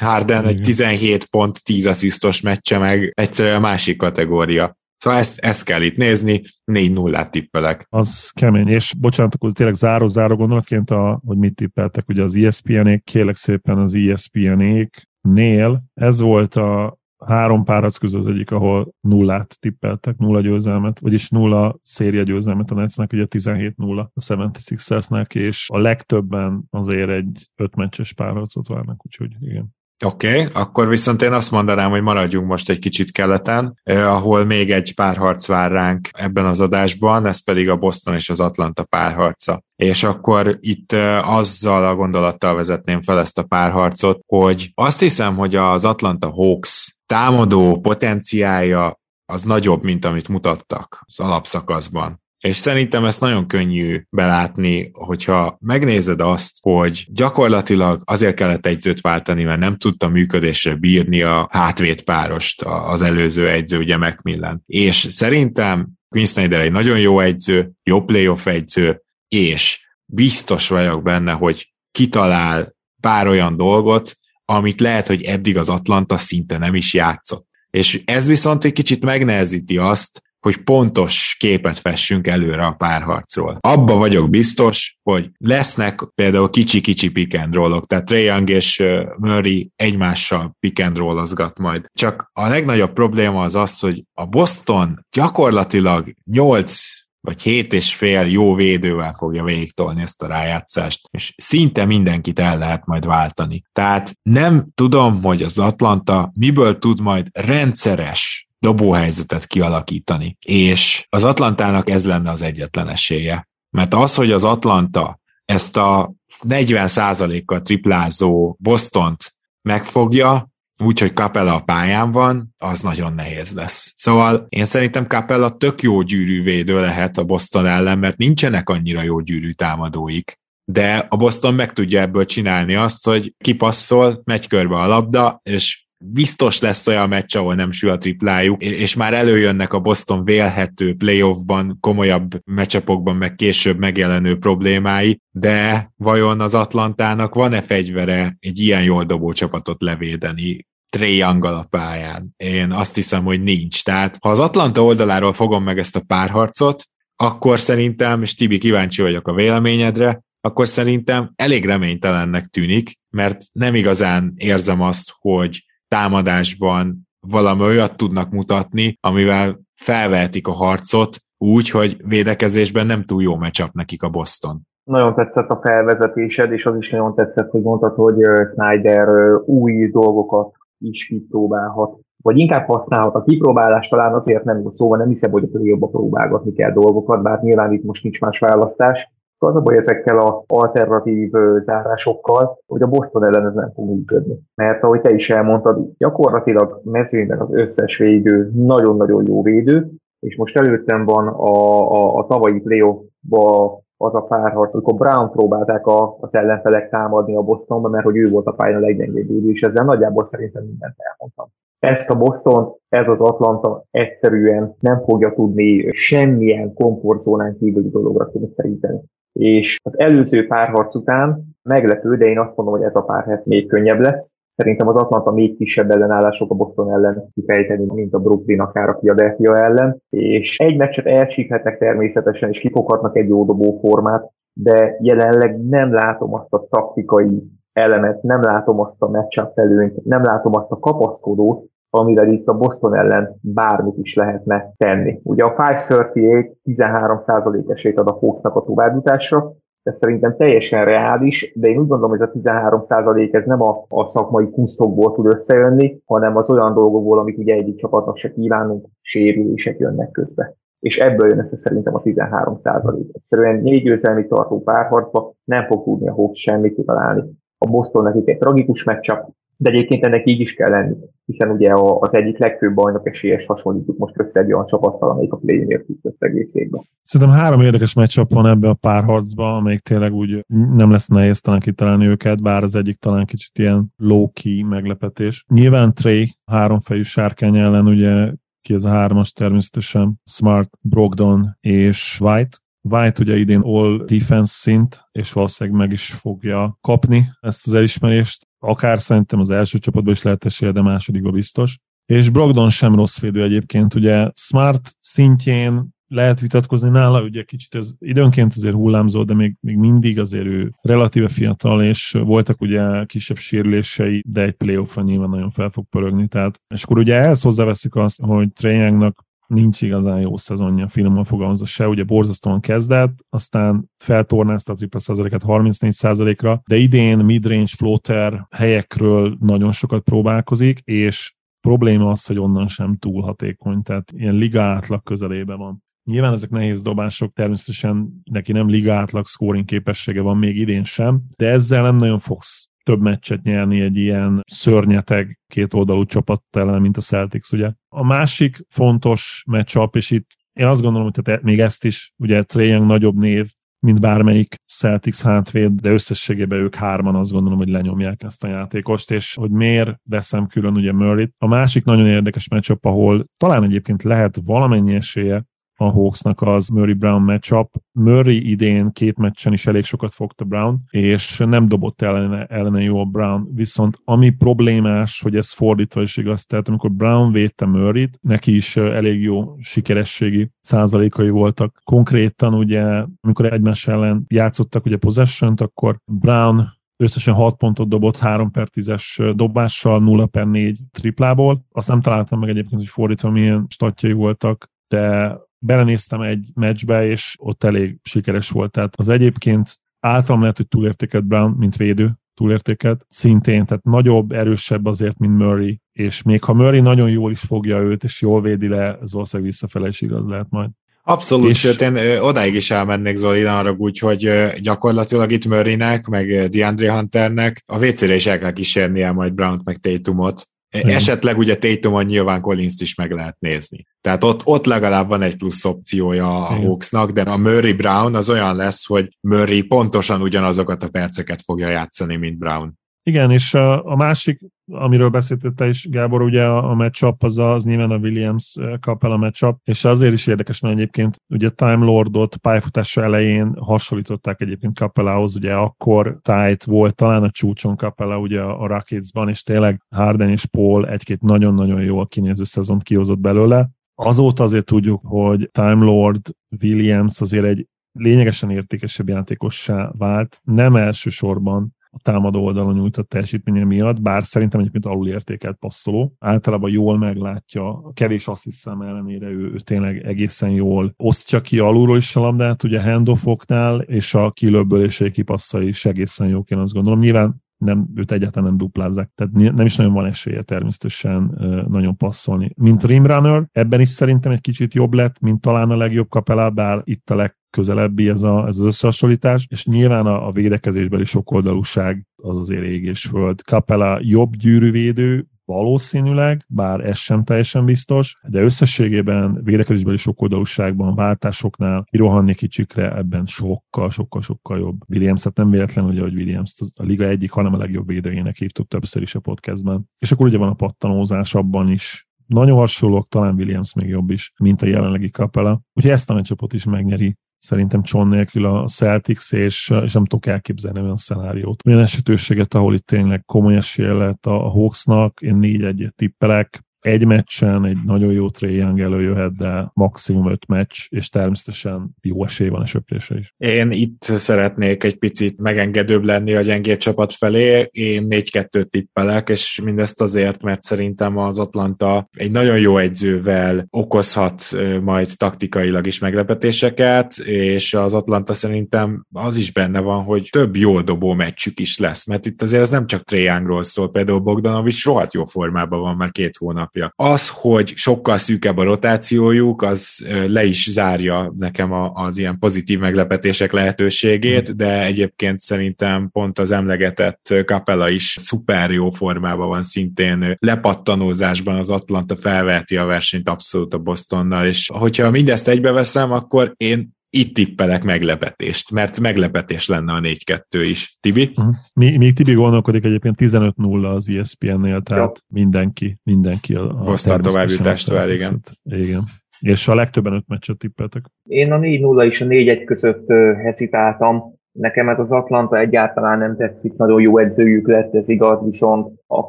Harden egy 17 pont, 10 asszisztos meccse meg egyszerűen a másik kategória. Szóval ezt, ezt kell itt nézni, 4 0 tippelek. Az kemény, és bocsánat, akkor tényleg záró-záró gondolatként, a, hogy mit tippeltek, ugye az ESPN-ék, kérlek szépen az ESPN-ék nél, ez volt a három párac közül az egyik, ahol nullát tippeltek, nulla győzelmet, vagyis nulla széria győzelmet a Netsnek, ugye 17-0 a 76ersnek, és a legtöbben azért egy öt meccses párharcot várnak, úgyhogy igen. Oké, okay, akkor viszont én azt mondanám, hogy maradjunk most egy kicsit keleten, eh, ahol még egy párharc vár ránk ebben az adásban, ez pedig a Boston és az Atlanta párharca. És akkor itt eh, azzal a gondolattal vezetném fel ezt a párharcot, hogy azt hiszem, hogy az Atlanta Hawks támadó potenciája az nagyobb, mint amit mutattak az alapszakaszban. És szerintem ezt nagyon könnyű belátni, hogyha megnézed azt, hogy gyakorlatilag azért kellett egyzőt váltani, mert nem tudta működésre bírni a hátvédpárost az előző egyző, ugye Macmillan. És szerintem Quinn Snyder egy nagyon jó egyző, jó playoff egyző, és biztos vagyok benne, hogy kitalál pár olyan dolgot, amit lehet, hogy eddig az Atlanta szinte nem is játszott. És ez viszont egy kicsit megnehezíti azt, hogy pontos képet fessünk előre a párharcról. Abba vagyok biztos, hogy lesznek például kicsi-kicsi pick and roll-ok, tehát Trae Young és Murray egymással pick and rollozgat majd. Csak a legnagyobb probléma az az, hogy a Boston gyakorlatilag 8 vagy hét és fél jó védővel fogja végigtolni ezt a rájátszást, és szinte mindenkit el lehet majd váltani. Tehát nem tudom, hogy az Atlanta miből tud majd rendszeres dobóhelyzetet kialakítani. És az Atlantának ez lenne az egyetlen esélye. Mert az, hogy az Atlanta ezt a 40%-kal triplázó Bostont megfogja, úgyhogy Capella a pályán van, az nagyon nehéz lesz. Szóval én szerintem Capella tök jó gyűrűvédő lehet a Boston ellen, mert nincsenek annyira jó gyűrű támadóik. De a Boston meg tudja ebből csinálni azt, hogy kipasszol, megy körbe a labda, és biztos lesz olyan meccs, ahol nem sül a triplájuk, és már előjönnek a Boston vélhető playoffban, komolyabb meccsapokban, meg később megjelenő problémái, de vajon az Atlantának van-e fegyvere egy ilyen jól dobó csapatot levédeni? Trey a pályán. Én azt hiszem, hogy nincs. Tehát ha az Atlanta oldaláról fogom meg ezt a párharcot, akkor szerintem, és Tibi kíváncsi vagyok a véleményedre, akkor szerintem elég reménytelennek tűnik, mert nem igazán érzem azt, hogy támadásban valami olyat tudnak mutatni, amivel felvehetik a harcot úgy, hogy védekezésben nem túl jó meccsap nekik a Boston. Nagyon tetszett a felvezetésed, és az is nagyon tetszett, hogy mondtad, hogy Snyder új dolgokat is kipróbálhat. Vagy inkább használhat. A kipróbálás talán azért nem, szóval nem hiszem, hogy a jobb a próbálgatni kell dolgokat, bár nyilván itt most nincs más választás. Az a baj ezekkel a alternatív zárásokkal, hogy a Boston ellen ez nem fog működni. Mert ahogy te is elmondtad, gyakorlatilag mezőnyben az összes védő nagyon-nagyon jó védő, és most előttem van a, a, a tavalyi playoffba az a párharc, amikor Brown próbálták a, az ellenfelek támadni a Bostonba, mert hogy ő volt a pályán a leggyengébb és ezzel nagyjából szerintem mindent elmondtam. Ezt a Boston, ez az Atlanta egyszerűen nem fogja tudni semmilyen komfortzónán kívüli dologra kényszeríteni és az előző párharc után meglepő, de én azt mondom, hogy ez a párharc még könnyebb lesz. Szerintem az Atlanta még kisebb ellenállások a Boston ellen kifejteni, mint a Brooklyn, akár a Philadelphia ellen, és egy meccset elcsíphetnek természetesen, és kifoghatnak egy jó dobó formát, de jelenleg nem látom azt a taktikai elemet, nem látom azt a matchup előnyt, nem látom azt a kapaszkodót, amivel itt a Boston ellen bármit is lehetne tenni. Ugye a 538 13% esélyt ad a Hawksnak a továbbjutásra, ez szerintem teljesen reális, de én úgy gondolom, hogy a 13% ez nem a, a szakmai kusztokból tud összejönni, hanem az olyan dolgokból, amik ugye egyik csapatnak se kívánunk, sérülések jönnek közbe. És ebből jön össze szerintem a 13% Egyszerűen négy győzelmi tartó párharcba nem fog tudni a Hawks semmit találni. A Boston nekik egy tragikus meccsap, de egyébként ennek így is kell lenni, hiszen ugye az egyik legfőbb bajnok esélyes hasonlítjuk most össze egy olyan csapattal, amelyik a play-inért küzdött egész évben. Szerintem három érdekes meccsap van ebbe a párharcba, amelyik tényleg úgy nem lesz nehéz talán kitalálni őket, bár az egyik talán kicsit ilyen low-key meglepetés. Nyilván Trey háromfejű sárkány ellen ugye ki ez a hármas természetesen, Smart, Brogdon és White. White ugye idén all defense szint, és valószínűleg meg is fogja kapni ezt az elismerést akár szerintem az első csapatban is lehet esélye, de másodikban biztos. És Brogdon sem rossz védő egyébként, ugye Smart szintjén lehet vitatkozni nála, ugye kicsit ez időnként azért hullámzó, de még, még mindig azért ő relatíve fiatal, és voltak ugye kisebb sérülései, de egy playoffra nyilván nagyon fel fog pörögni. Tehát, és akkor ugye ehhez hozzáveszik azt, hogy Trae nincs igazán jó szezonja, finoman fogalmazva se, ugye borzasztóan kezdett, aztán feltornázta a tripla százaléket 34%-ra, de idén midrange floater helyekről nagyon sokat próbálkozik, és probléma az, hogy onnan sem túl hatékony, tehát ilyen liga átlag közelében van. Nyilván ezek nehéz dobások, természetesen neki nem liga átlag scoring képessége van még idén sem, de ezzel nem nagyon fogsz több meccset nyerni egy ilyen szörnyeteg két oldalú csapat ellen, mint a Celtics, ugye. A másik fontos matchup, és itt én azt gondolom, hogy tehát még ezt is, ugye Trae nagyobb név, mint bármelyik Celtics hátvéd, de összességében ők hárman azt gondolom, hogy lenyomják ezt a játékost, és hogy miért veszem külön ugye Murray-t. A másik nagyon érdekes matchup, ahol talán egyébként lehet valamennyi esélye a Hawksnak az Murray Brown matchup. Murray idén két meccsen is elég sokat fogta Brown, és nem dobott ellene, ellene jó a Brown. Viszont ami problémás, hogy ez fordítva is igaz, tehát amikor Brown védte Murray-t, neki is elég jó sikerességi százalékai voltak. Konkrétan ugye, amikor egymás ellen játszottak ugye possession akkor Brown összesen 6 pontot dobott 3 per 10-es dobással, 0 per 4 triplából. Azt nem találtam meg egyébként, hogy fordítva milyen statjai voltak, de belenéztem egy meccsbe, és ott elég sikeres volt. Tehát az egyébként általam lehet, hogy túlértéket Brown, mint védő, túlértéket, szintén, tehát nagyobb, erősebb azért, mint Murray, és még ha Murray nagyon jól is fogja őt, és jól védi le, az valószínűleg visszafele is igaz lehet majd. Abszolút, és... sőt, én odáig is elmennék Zoli, arra úgy, hogy gyakorlatilag itt Murraynek, meg DeAndre Hunternek a WC-re is el kell kísérnie majd Brown-t, meg Tatumot, igen. Esetleg ugye Tatumon nyilván collins is meg lehet nézni. Tehát ott, ott legalább van egy plusz opciója a Hawksnak, de a Murray Brown az olyan lesz, hogy Murray pontosan ugyanazokat a perceket fogja játszani, mint Brown. Igen, és a, a másik, amiről beszéltette is Gábor, ugye a, a matchup az, az nyilván a Williams kapel a matchup, és azért is érdekes, mert egyébként ugye Time Lordot pályafutása elején hasonlították egyébként Capellához, ugye akkor tight volt talán a csúcson Capella ugye a Rocketsban, és tényleg Harden és Paul egy-két nagyon-nagyon jól kinéző szezont kihozott belőle. Azóta azért tudjuk, hogy Time Lord Williams azért egy lényegesen értékesebb játékossá vált, nem elsősorban a támadó oldalon nyújtott teljesítménye miatt, bár szerintem egyébként alulértékelt passzoló. Általában jól meglátja, kevés hiszem ellenére ő, ő tényleg egészen jól osztja ki alulról is a labdát, ugye handoffoknál, és a kilöbbölései kipasszai is egészen jók, én azt gondolom. Nyilván nem, őt egyáltalán nem duplázzák, tehát nem is nagyon van esélye természetesen nagyon passzolni. Mint rimrunner, ebben is szerintem egy kicsit jobb lett, mint talán a legjobb kapelá, bár itt a legközelebbi ez, a, ez az összehasonlítás, és nyilván a, a védekezésbeli sokoldalúság az azért ég és föld. Capella jobb gyűrűvédő, valószínűleg, bár ez sem teljesen biztos, de összességében védekezésbeli sokoldalúságban, váltásoknál kirohanni kicsikre ebben sokkal, sokkal, sokkal jobb. Williams, hát nem véletlen, hogy, hogy Williams a liga egyik, hanem a legjobb védőjének írtuk többször is a podcastben. És akkor ugye van a pattanózás abban is, nagyon hasonlók, talán Williams még jobb is, mint a jelenlegi kapela. Úgyhogy ezt a meccsapot is megnyeri szerintem Cson nélkül a Celtics, és, és nem tudok elképzelni olyan szenáriót. Olyan esetőséget, ahol itt tényleg komoly esélye lehet a Hawksnak, én négy egyet tippelek, egy meccsen egy nagyon jó Young előjöhet, de maximum öt meccs, és természetesen jó esély van a söprése is. Én itt szeretnék egy picit megengedőbb lenni a gyengébb csapat felé. Én 4-2 tippelek, és mindezt azért, mert szerintem az Atlanta egy nagyon jó egyzővel okozhat majd taktikailag is meglepetéseket, és az Atlanta szerintem az is benne van, hogy több jó dobó meccsük is lesz, mert itt azért ez nem csak Treyangról szól, például Bogdanovics rohadt jó formában van már két hónapja. Az, hogy sokkal szűkebb a rotációjuk, az le is zárja nekem az ilyen pozitív meglepetések lehetőségét, de egyébként szerintem pont az emlegetett Capella is szuper jó formában van szintén lepattanózásban az Atlanta felveheti a versenyt abszolút a Bostonnal, és hogyha mindezt egybeveszem, akkor én itt tippelek meglepetést, mert meglepetés lenne a 4-2 is. Tibi? Uh-huh. Mi, még Tibi gondolkodik egyébként 15-0 az ESPN-nél, tehát ja. mindenki, mindenki a, a Hoztál továbbjutástól, igen. Igen. És a legtöbben öt meccset tippeltek. Én a 4-0 és a 4-1 között heszitáltam. Nekem ez az Atlanta egyáltalán nem tetszik, nagyon jó edzőjük lett, ez igaz, viszont a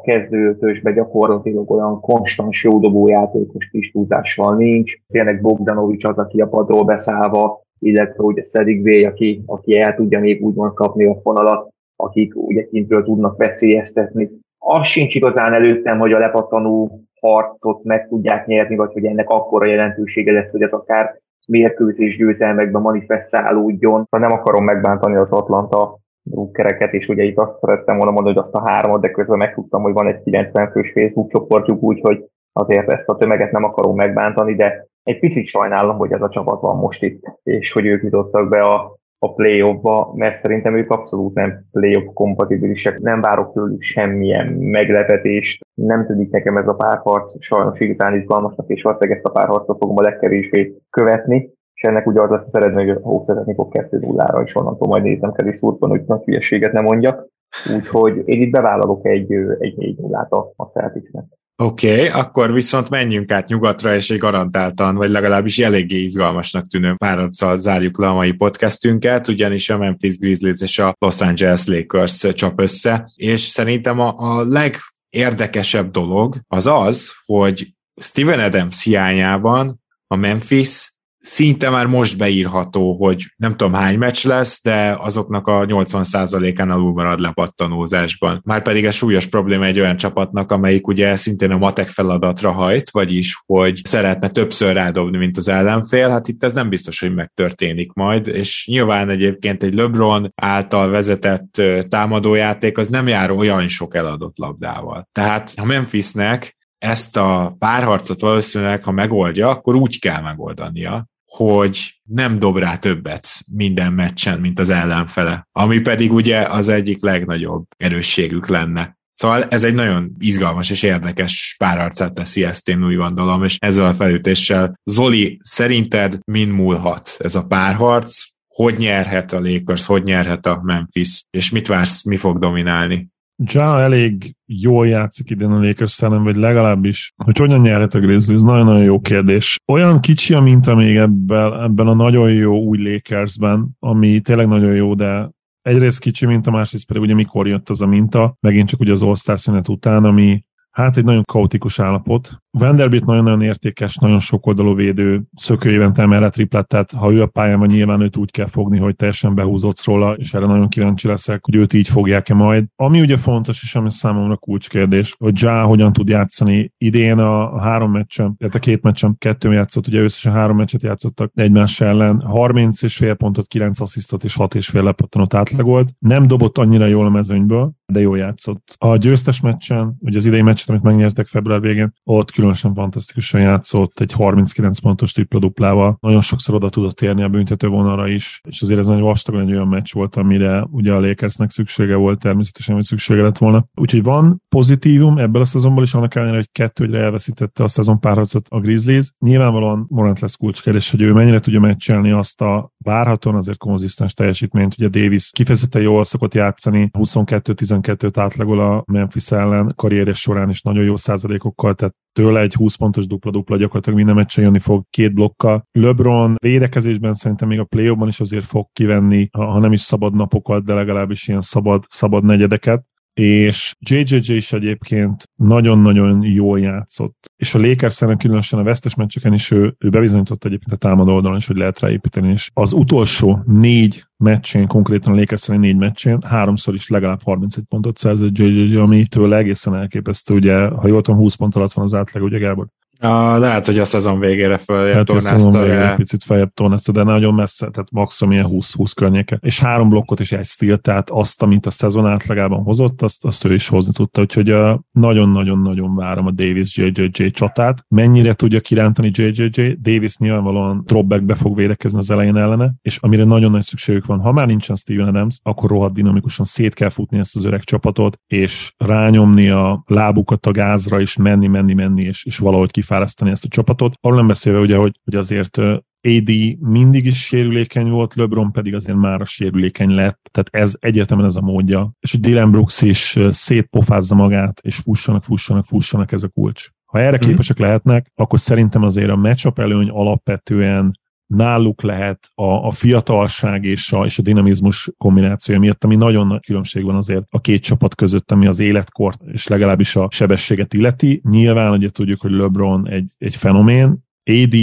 kezdőötösbe gyakorlatilag olyan konstans jódobó játékos kis tudással nincs. Tényleg Bogdanovics az, aki a padról beszállva illetve ugye Szedik V, aki, aki el tudja még úgymond kapni a fonalat, akik ugye kintről tudnak veszélyeztetni. Az sincs igazán előttem, hogy a lepattanó harcot meg tudják nyerni, vagy hogy ennek akkora jelentősége lesz, hogy ez akár mérkőzés győzelmekben manifestálódjon. Szóval nem akarom megbántani az Atlanta drukkereket, és ugye itt azt szerettem volna mondani, hogy azt a hármat, de közben megtudtam, hogy van egy 90 fős Facebook csoportjuk, úgyhogy azért ezt a tömeget nem akarom megbántani, de egy picit sajnálom, hogy ez a csapat van most itt, és hogy ők jutottak be a, a play-offba, mert szerintem ők abszolút nem play-off kompatibilisek, nem várok tőlük semmilyen meglepetést, nem tűnik nekem ez a párharc sajnos igazán izgalmasnak, és valószínűleg ezt a párharcot fogom a legkevésbé követni, és ennek ugye az lesz a eredmény, hogy a Hawks szeretni fog 2 0 és onnantól majd nézem Kelly Szurban, hogy nagy hülyeséget nem mondjak. Úgyhogy én itt bevállalok egy, egy 4 0 a, a Celticsnek. Oké, okay, akkor viszont menjünk át nyugatra, és egy garantáltan, vagy legalábbis eléggé izgalmasnak tűnő párharccal zárjuk le a mai podcastünket, ugyanis a Memphis Grizzlies és a Los Angeles Lakers csap össze, és szerintem a, a legérdekesebb dolog az az, hogy Steven Adams hiányában a Memphis szinte már most beírható, hogy nem tudom hány meccs lesz, de azoknak a 80%-án alul marad lepattanózásban. Már pedig a súlyos probléma egy olyan csapatnak, amelyik ugye szintén a matek feladatra hajt, vagyis, hogy szeretne többször rádobni, mint az ellenfél, hát itt ez nem biztos, hogy megtörténik majd, és nyilván egyébként egy LeBron által vezetett támadójáték az nem jár olyan sok eladott labdával. Tehát a Memphisnek ezt a párharcot valószínűleg, ha megoldja, akkor úgy kell megoldania, hogy nem dob rá többet minden meccsen, mint az ellenfele, ami pedig ugye az egyik legnagyobb erősségük lenne. Szóval ez egy nagyon izgalmas és érdekes párharcát teszi ezt, én úgy gondolom, és ezzel a felütéssel Zoli, szerinted min múlhat ez a párharc? Hogy nyerhet a Lakers, hogy nyerhet a Memphis, és mit vársz, mi fog dominálni? Ja elég jól játszik idén a Lakers szellem, vagy legalábbis, hogy hogyan nyerhet a Grizzlies, nagyon-nagyon jó kérdés. Olyan kicsi a minta még ebben, ebben a nagyon jó új Lakersben, ami tényleg nagyon jó, de egyrészt kicsi minta, másrészt pedig ugye mikor jött az a minta, megint csak ugye az All-Star szünet után, ami hát egy nagyon kaotikus állapot. Vanderbilt nagyon-nagyon értékes, nagyon sok oldalú védő, szökő évente triplet, tehát ha ő a pályán van, nyilván őt úgy kell fogni, hogy teljesen behúzott róla, és erre nagyon kíváncsi leszek, hogy őt így fogják-e majd. Ami ugye fontos, és ami számomra kulcskérdés, hogy Ja hogyan tud játszani. Idén a, a három meccsen, tehát a két meccsen kettő játszott, ugye összesen három meccset játszottak egymás ellen, 30 és fél pontot, 9 asszisztot és 6 és fél lepattanot átlagolt. Nem dobott annyira jól a mezőnyből, de jól játszott. A győztes meccsen, ugye az idei meccset, amit megnyertek február végén, ott különösen fantasztikusan játszott, egy 39 pontos tripla duplával. Nagyon sokszor oda tudott érni a büntető vonalra is, és azért ez nagyon vastagon egy olyan meccs volt, amire ugye a Lakersnek szüksége volt, természetesen, hogy szüksége lett volna. Úgyhogy van pozitívum ebből a szezonból is, annak ellenére, hogy kettőre elveszítette a szezon párharcot a Grizzlies. Nyilvánvalóan Morant lesz kulcskérdés, hogy ő mennyire tudja meccselni azt a várhatóan azért konzisztens teljesítményt. Ugye Davis kifejezetten jól szokott játszani, 22-12-t átlagol a Memphis ellen karrieres során is nagyon jó százalékokkal, tehát tőle egy 20 pontos dupla-dupla gyakorlatilag minden meccsen jönni fog két blokkal. LeBron védekezésben szerintem még a play is azért fog kivenni, ha nem is szabad napokat, de legalábbis ilyen szabad, szabad negyedeket és JJJ is egyébként nagyon-nagyon jól játszott. És a lakers különösen a vesztes meccseken is ő, ő bebizonyította egyébként a támadó oldalon is, hogy lehet ráépíteni, és az utolsó négy meccsén, konkrétan a Lakers négy meccsén, háromszor is legalább 31 pontot szerzett JJJ, ami tőle egészen elképesztő, ugye, ha jól tudom, 20 pont alatt van az átlag, ugye Gábor? A, lehet, hogy a szezon végére följebb hát tornázta. Végére picit feljebb tornázta, de nagyon messze, tehát maximum ilyen 20-20 környéke. És három blokkot is egy stíl, tehát azt, amit a szezon átlagában hozott, azt, azt ő is hozni tudta, úgyhogy nagyon-nagyon-nagyon várom a Davis JJJ csatát. Mennyire tudja kirántani JJJ? Davis nyilvánvalóan dropbackbe fog védekezni az elején ellene, és amire nagyon nagy szükségük van, ha már nincsen Steven Adams, akkor rohadt dinamikusan szét kell futni ezt az öreg csapatot, és rányomni a lábukat a gázra, és menni, menni, menni, és, és valahogy kif kifárasztani ezt a csapatot. Arról nem beszélve ugye, hogy, hogy azért AD mindig is sérülékeny volt, LeBron pedig azért már a sérülékeny lett, tehát ez egyértelműen ez a módja. És hogy Dylan Brooks is szétpofázza magát, és fussanak, fussanak, fussanak ez a kulcs. Ha erre mm. képesek lehetnek, akkor szerintem azért a matchup előny alapvetően náluk lehet a, a fiatalság és a, és a dinamizmus kombinációja miatt, ami nagyon nagy különbség van azért a két csapat között, ami az életkort és legalábbis a sebességet illeti. Nyilván ugye tudjuk, hogy LeBron egy, egy fenomén, AD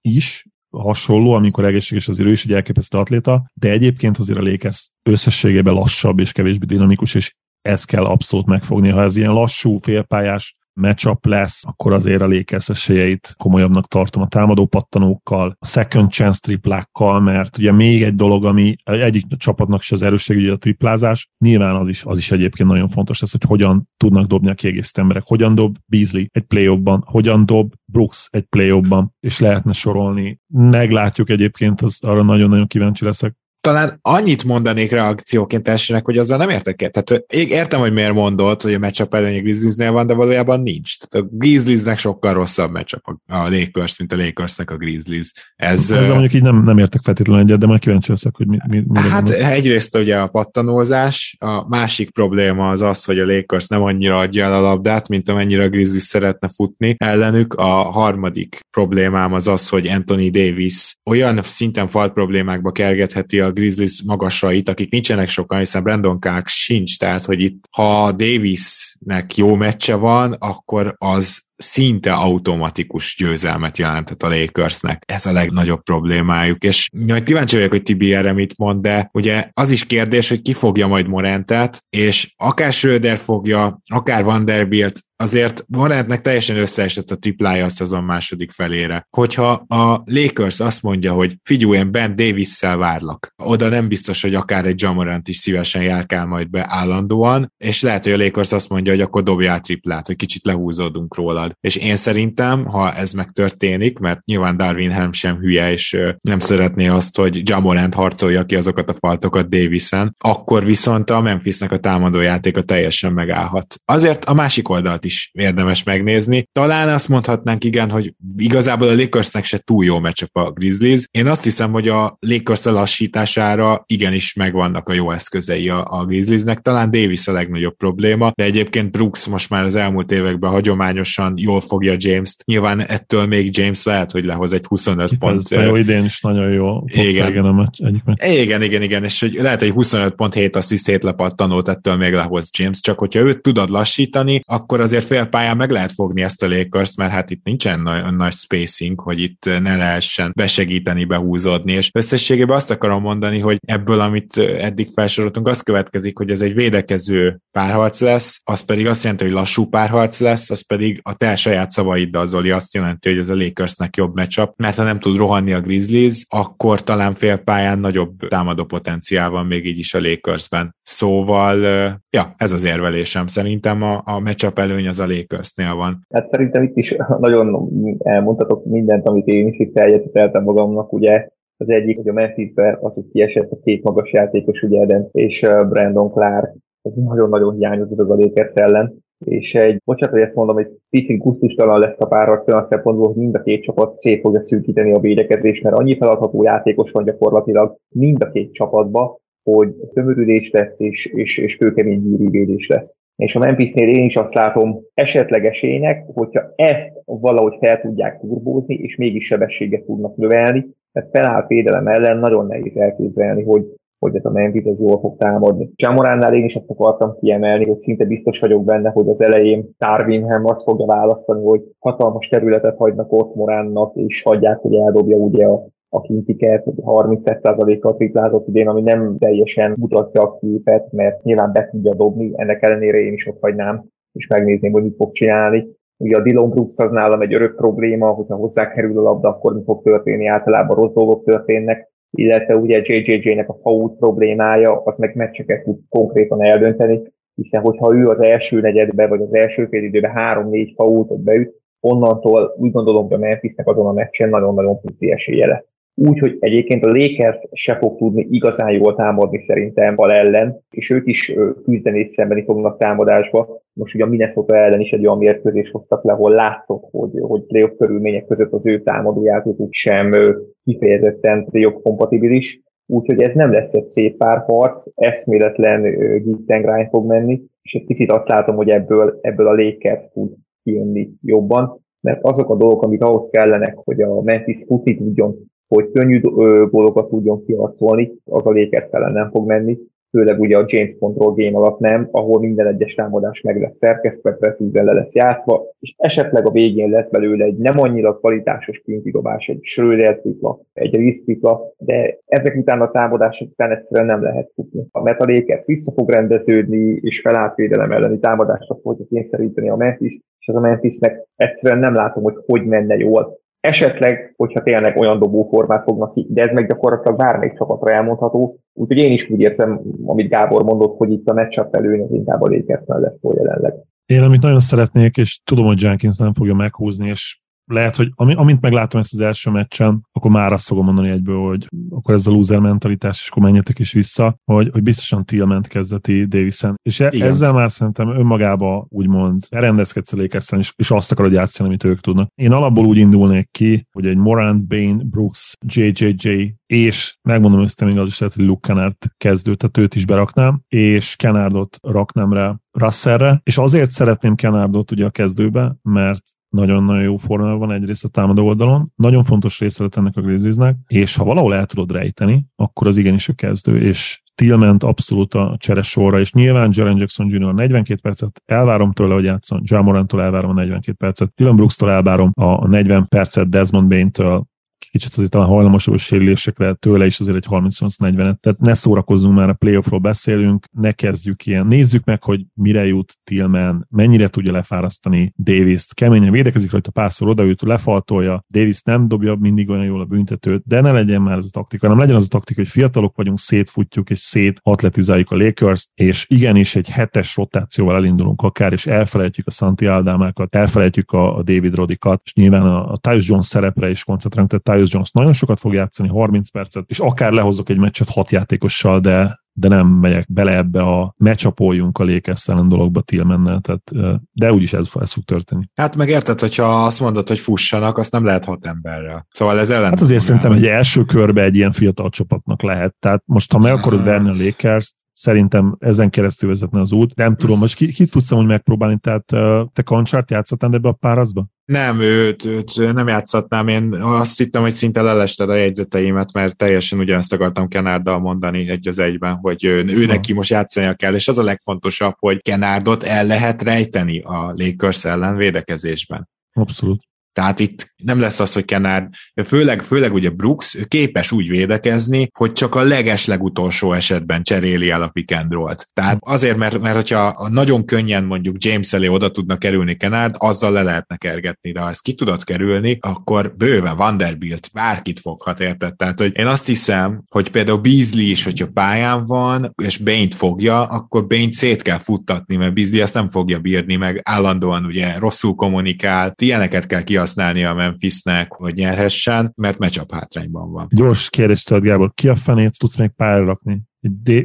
is, hasonló, amikor egészséges azért ő is egy elképesztő atléta, de egyébként azért a Lakers összességében lassabb és kevésbé dinamikus, és ezt kell abszolút megfogni. Ha ez ilyen lassú, félpályás matchup lesz, akkor azért a Lakers esélyeit komolyabbnak tartom a támadó pattanókkal, a second chance triplákkal, mert ugye még egy dolog, ami egyik csapatnak is az erősség, ugye a triplázás, nyilván az is, az is egyébként nagyon fontos lesz, hogy hogyan tudnak dobni a kiegészítő emberek, hogyan dob Beasley egy play hogyan dob Brooks egy play és lehetne sorolni. Meglátjuk egyébként, az, arra nagyon-nagyon kíváncsi leszek, talán annyit mondanék reakcióként elsőnek, hogy azzal nem értek el. Tehát értem, hogy miért mondod, hogy a matchup előnye Grizzliesnél van, de valójában nincs. Tehát a Grizzliesnek sokkal rosszabb matchup a Lakers, mint a Lakersnek a Grizzlies. Ez, Ezzel mondjuk így nem, nem értek feltétlenül egyet, de majd kíváncsi leszek, hogy mi, mi, mi Hát mondod. egyrészt ugye a pattanózás, a másik probléma az az, hogy a Lakers nem annyira adja el a labdát, mint amennyire a Grizzlies szeretne futni ellenük. A harmadik problémám az az, hogy Anthony Davis olyan szinten falt problémákba kergetheti a Grizzlies magasait, akik nincsenek sokan, hiszen Brandon Clark sincs, tehát hogy itt ha Davisnek jó meccse van, akkor az szinte automatikus győzelmet jelentett a Lakersnek. Ez a legnagyobb problémájuk, és majd kíváncsi vagyok, hogy Tibi erre mit mond, de ugye az is kérdés, hogy ki fogja majd Morentet, és akár Schröder fogja, akár Vanderbilt, azért Morantnek teljesen összeesett a triplája a szezon második felére. Hogyha a Lakers azt mondja, hogy figyelj, én Ben Davis-szel várlak, oda nem biztos, hogy akár egy Jamorant is szívesen járkál majd be állandóan, és lehet, hogy a Lakers azt mondja, hogy akkor dobjál triplát, hogy kicsit lehúzódunk róla marad. És én szerintem, ha ez megtörténik, mert nyilván Darwin Helm sem hülye, és nem szeretné azt, hogy Jamorant harcolja ki azokat a faltokat Davisen, akkor viszont a Memphisnek a támadójátéka teljesen megállhat. Azért a másik oldalt is érdemes megnézni. Talán azt mondhatnánk igen, hogy igazából a Lakersnek se túl jó meccsap a Grizzlies. Én azt hiszem, hogy a Lakers lassítására igenis megvannak a jó eszközei a, a Grizzliesnek. Talán Davis a legnagyobb probléma, de egyébként Brooks most már az elmúlt években hagyományosan jól fogja James-t. Nyilván ettől még James lehet, hogy lehoz egy 25 Itt pont. Ez jó, idén is nagyon jó. Igen. Igen, a meccs, egyik meccs. igen, igen, igen, és hogy lehet, hogy 25 pont 7 assziszt 7 lepattanót ettől még lehoz James, csak hogyha őt tudod lassítani, akkor azért félpályán meg lehet fogni ezt a Lakers, mert hát itt nincsen nagy, nagy spacing, hogy itt ne lehessen besegíteni, behúzódni, és összességében azt akarom mondani, hogy ebből, amit eddig felsoroltunk, az következik, hogy ez egy védekező párharc lesz, az pedig azt jelenti, hogy lassú párharc lesz, az pedig a te saját szavaiddal, Zoli, azt jelenti, hogy ez a Lakersnek jobb matchup, mert ha nem tud rohanni a Grizzlies, akkor talán félpályán nagyobb támadó potenciál van még így is a Lakersben. Szóval, ja, ez az érvelésem. Szerintem a, a matchup előny az a Lakersnél van. Hát szerintem itt is nagyon elmondhatok mindent, amit én is itt magamnak, ugye az egyik, hogy a Memphisbe az, hogy kiesett a két magas játékos, ugye Adams és Brandon Clark, ez nagyon-nagyon hiányozott az a Lakers ellen és egy, bocsánat, hogy ezt mondom, egy picit gusztustalan lesz a párharc olyan szempontból, hogy mind a két csapat szép fogja szűkíteni a védekezést, mert annyi feladható játékos van gyakorlatilag mind a két csapatba, hogy tömörülés lesz, és, és, és kőkemény gyűrűvédés lesz. És a Memphisnél én is azt látom esetleg esélynek, hogyha ezt valahogy fel tudják turbózni, és mégis sebességet tudnak növelni, mert felállt védelem ellen nagyon nehéz elképzelni, hogy hogy ez a Memphis ez jól fog támadni. Csamoránnál én is azt akartam kiemelni, hogy szinte biztos vagyok benne, hogy az elején Tarvinham azt fogja választani, hogy hatalmas területet hagynak ott Moránnak, és hagyják, hogy eldobja ugye a a kintiket, 31%-kal triplázott idén, ami nem teljesen mutatja a képet, mert nyilván be tudja dobni, ennek ellenére én is ott hagynám, és megnézném, hogy mit fog csinálni. Ugye a Dylan Brooks az nálam egy örök probléma, hogyha hozzá kerül a labda, akkor mi fog történni, általában rossz dolgok történnek, illetve ugye JJJ-nek a fault problémája, az meg meccseket tud konkrétan eldönteni, hiszen hogyha ő az első negyedbe, vagy az első fél időben három-négy faultot beüt, onnantól úgy gondolom, hogy a Memphisnek azon a meccsen nagyon-nagyon pici esélye lesz. Úgyhogy egyébként a Lakers se fog tudni igazán jól támadni szerintem bal ellen, és ők is küzdeni és szembeni fognak támadásba. Most ugye a Minnesota ellen is egy olyan mérkőzés hoztak le, ahol látszott, hogy, hogy playoff körülmények között az ő támadójátékuk sem kifejezetten playoff kompatibilis. Úgyhogy ez nem lesz egy szép párharc, eszméletlen git fog menni, és egy picit azt látom, hogy ebből, ebből a Lakers tud kijönni jobban, mert azok a dolgok, amik ahhoz kellenek, hogy a Memphis futni tudjon hogy könnyű gólokat tudjon kiharcolni, az a Lakers ellen nem fog menni, főleg ugye a James Control game alatt nem, ahol minden egyes támadás meg lesz szerkesztve, precízen le lesz játszva, és esetleg a végén lesz belőle egy nem annyira kvalitásos kintidobás, egy Schröder tripla, egy tripla, de ezek után a támadások után egyszerűen nem lehet futni. A Lakers vissza fog rendeződni, és felálltvédelem elleni támadásra fogja kényszeríteni a Memphis, és az a Memphisnek egyszerűen nem látom, hogy hogy menne jól Esetleg, hogyha tényleg olyan dobóformát fognak ki, de ez meg gyakorlatilag bármelyik csapatra elmondható. Úgyhogy én is úgy érzem, amit Gábor mondott, hogy itt a matchup előny az inkább a Lakers lesz szó jelenleg. Én amit nagyon szeretnék, és tudom, hogy Jenkins nem fogja meghúzni, és lehet, hogy amint meglátom ezt az első meccsen, akkor már azt fogom mondani egyből, hogy akkor ez a loser mentalitás, és akkor menjetek is vissza, hogy, hogy biztosan Tillment kezdeti Davison. És e- ezzel már szerintem önmagába úgymond rendezkedsz a lakers és, és azt akarod játszani, amit ők tudnak. Én alapból úgy indulnék ki, hogy egy Morant, Bain, Brooks, JJJ és megmondom ezt még az is lehet, hogy Luke Kennard kezdő, tehát őt is beraknám, és Kennardot raknám rá Russellre, és azért szeretném Kennardot ugye a kezdőbe, mert nagyon-nagyon jó formában van egyrészt a támadó oldalon, nagyon fontos része ennek a Grizzliesnek, és ha valahol el tudod rejteni, akkor az igenis a kezdő, és Tillment abszolút a cseres sorra, és nyilván Jaren Jackson Jr. 42 percet elvárom tőle, hogy játszon, Jamorantól elvárom a 42 percet, Dylan Brooks-tól elvárom a 40 percet, Desmond Bain-től kicsit azért talán hajlamosabb sérülésekre tőle is azért egy 38-40-et. Tehát ne szórakozzunk már, a playoffról beszélünk, ne kezdjük ilyen. Nézzük meg, hogy mire jut Tillman, mennyire tudja lefárasztani Davis-t. Keményen védekezik rajta párszor odaüt, lefaltolja, Davis nem dobja mindig olyan jól a büntetőt, de ne legyen már ez a taktika, nem legyen az a taktika, hogy fiatalok vagyunk, szétfutjuk és szét atletizáljuk a Lakers, és igenis egy hetes rotációval elindulunk akár, és elfelejtjük a Santi Aldámákat, elfelejtjük a, a David Rodikat, és nyilván a, a Tyus Jones szerepre is koncentrálunk, tehát Tyus Jones nagyon sokat fog játszani, 30 percet, és akár lehozok egy meccset hat játékossal, de de nem megyek bele ebbe a mecsapoljunk a Lakers ellen dologba Tillmennel, tehát, de úgyis ez, ez fog történni. Hát meg érted, hogyha azt mondod, hogy fussanak, azt nem lehet hat emberrel. Szóval ez ellen. Hát azért szerintem egy első körbe egy ilyen fiatal csapatnak lehet. Tehát most, ha meg akarod verni a Lakers, szerintem ezen keresztül vezetne az út. Nem tudom, most ki, ki tudsz hogy megpróbálni, tehát te Kancsart játszottál ebbe a párazba? Nem, őt, őt nem játszhatnám. Én azt hittem, hogy szinte lelested a jegyzeteimet, mert teljesen ugyanazt akartam Kenárdal mondani egy az egyben, hogy ő, ő neki most játszania kell, és az a legfontosabb, hogy Kenárdot el lehet rejteni a Lakers ellen védekezésben. Abszolút. Tehát itt nem lesz az, hogy Kennard, főleg, főleg ugye Brooks képes úgy védekezni, hogy csak a leges legutolsó esetben cseréli el a pick and roll-t. Tehát azért, mert, mert hogyha nagyon könnyen mondjuk James elé oda tudna kerülni Kennard, azzal le lehetne kergetni, de ha ezt ki tudod kerülni, akkor bőven Vanderbilt bárkit foghat, érted? Tehát, hogy én azt hiszem, hogy például Beasley is, hogyha pályán van, és Bain-t fogja, akkor Bain szét kell futtatni, mert Beasley ezt nem fogja bírni, meg állandóan ugye rosszul kommunikál, ilyeneket kell kihasználni a Memphisnek, hogy nyerhessen, mert matchup hátrányban van. Gyors kérdés tőled, Gábor, ki a fenét tudsz még pályára rakni?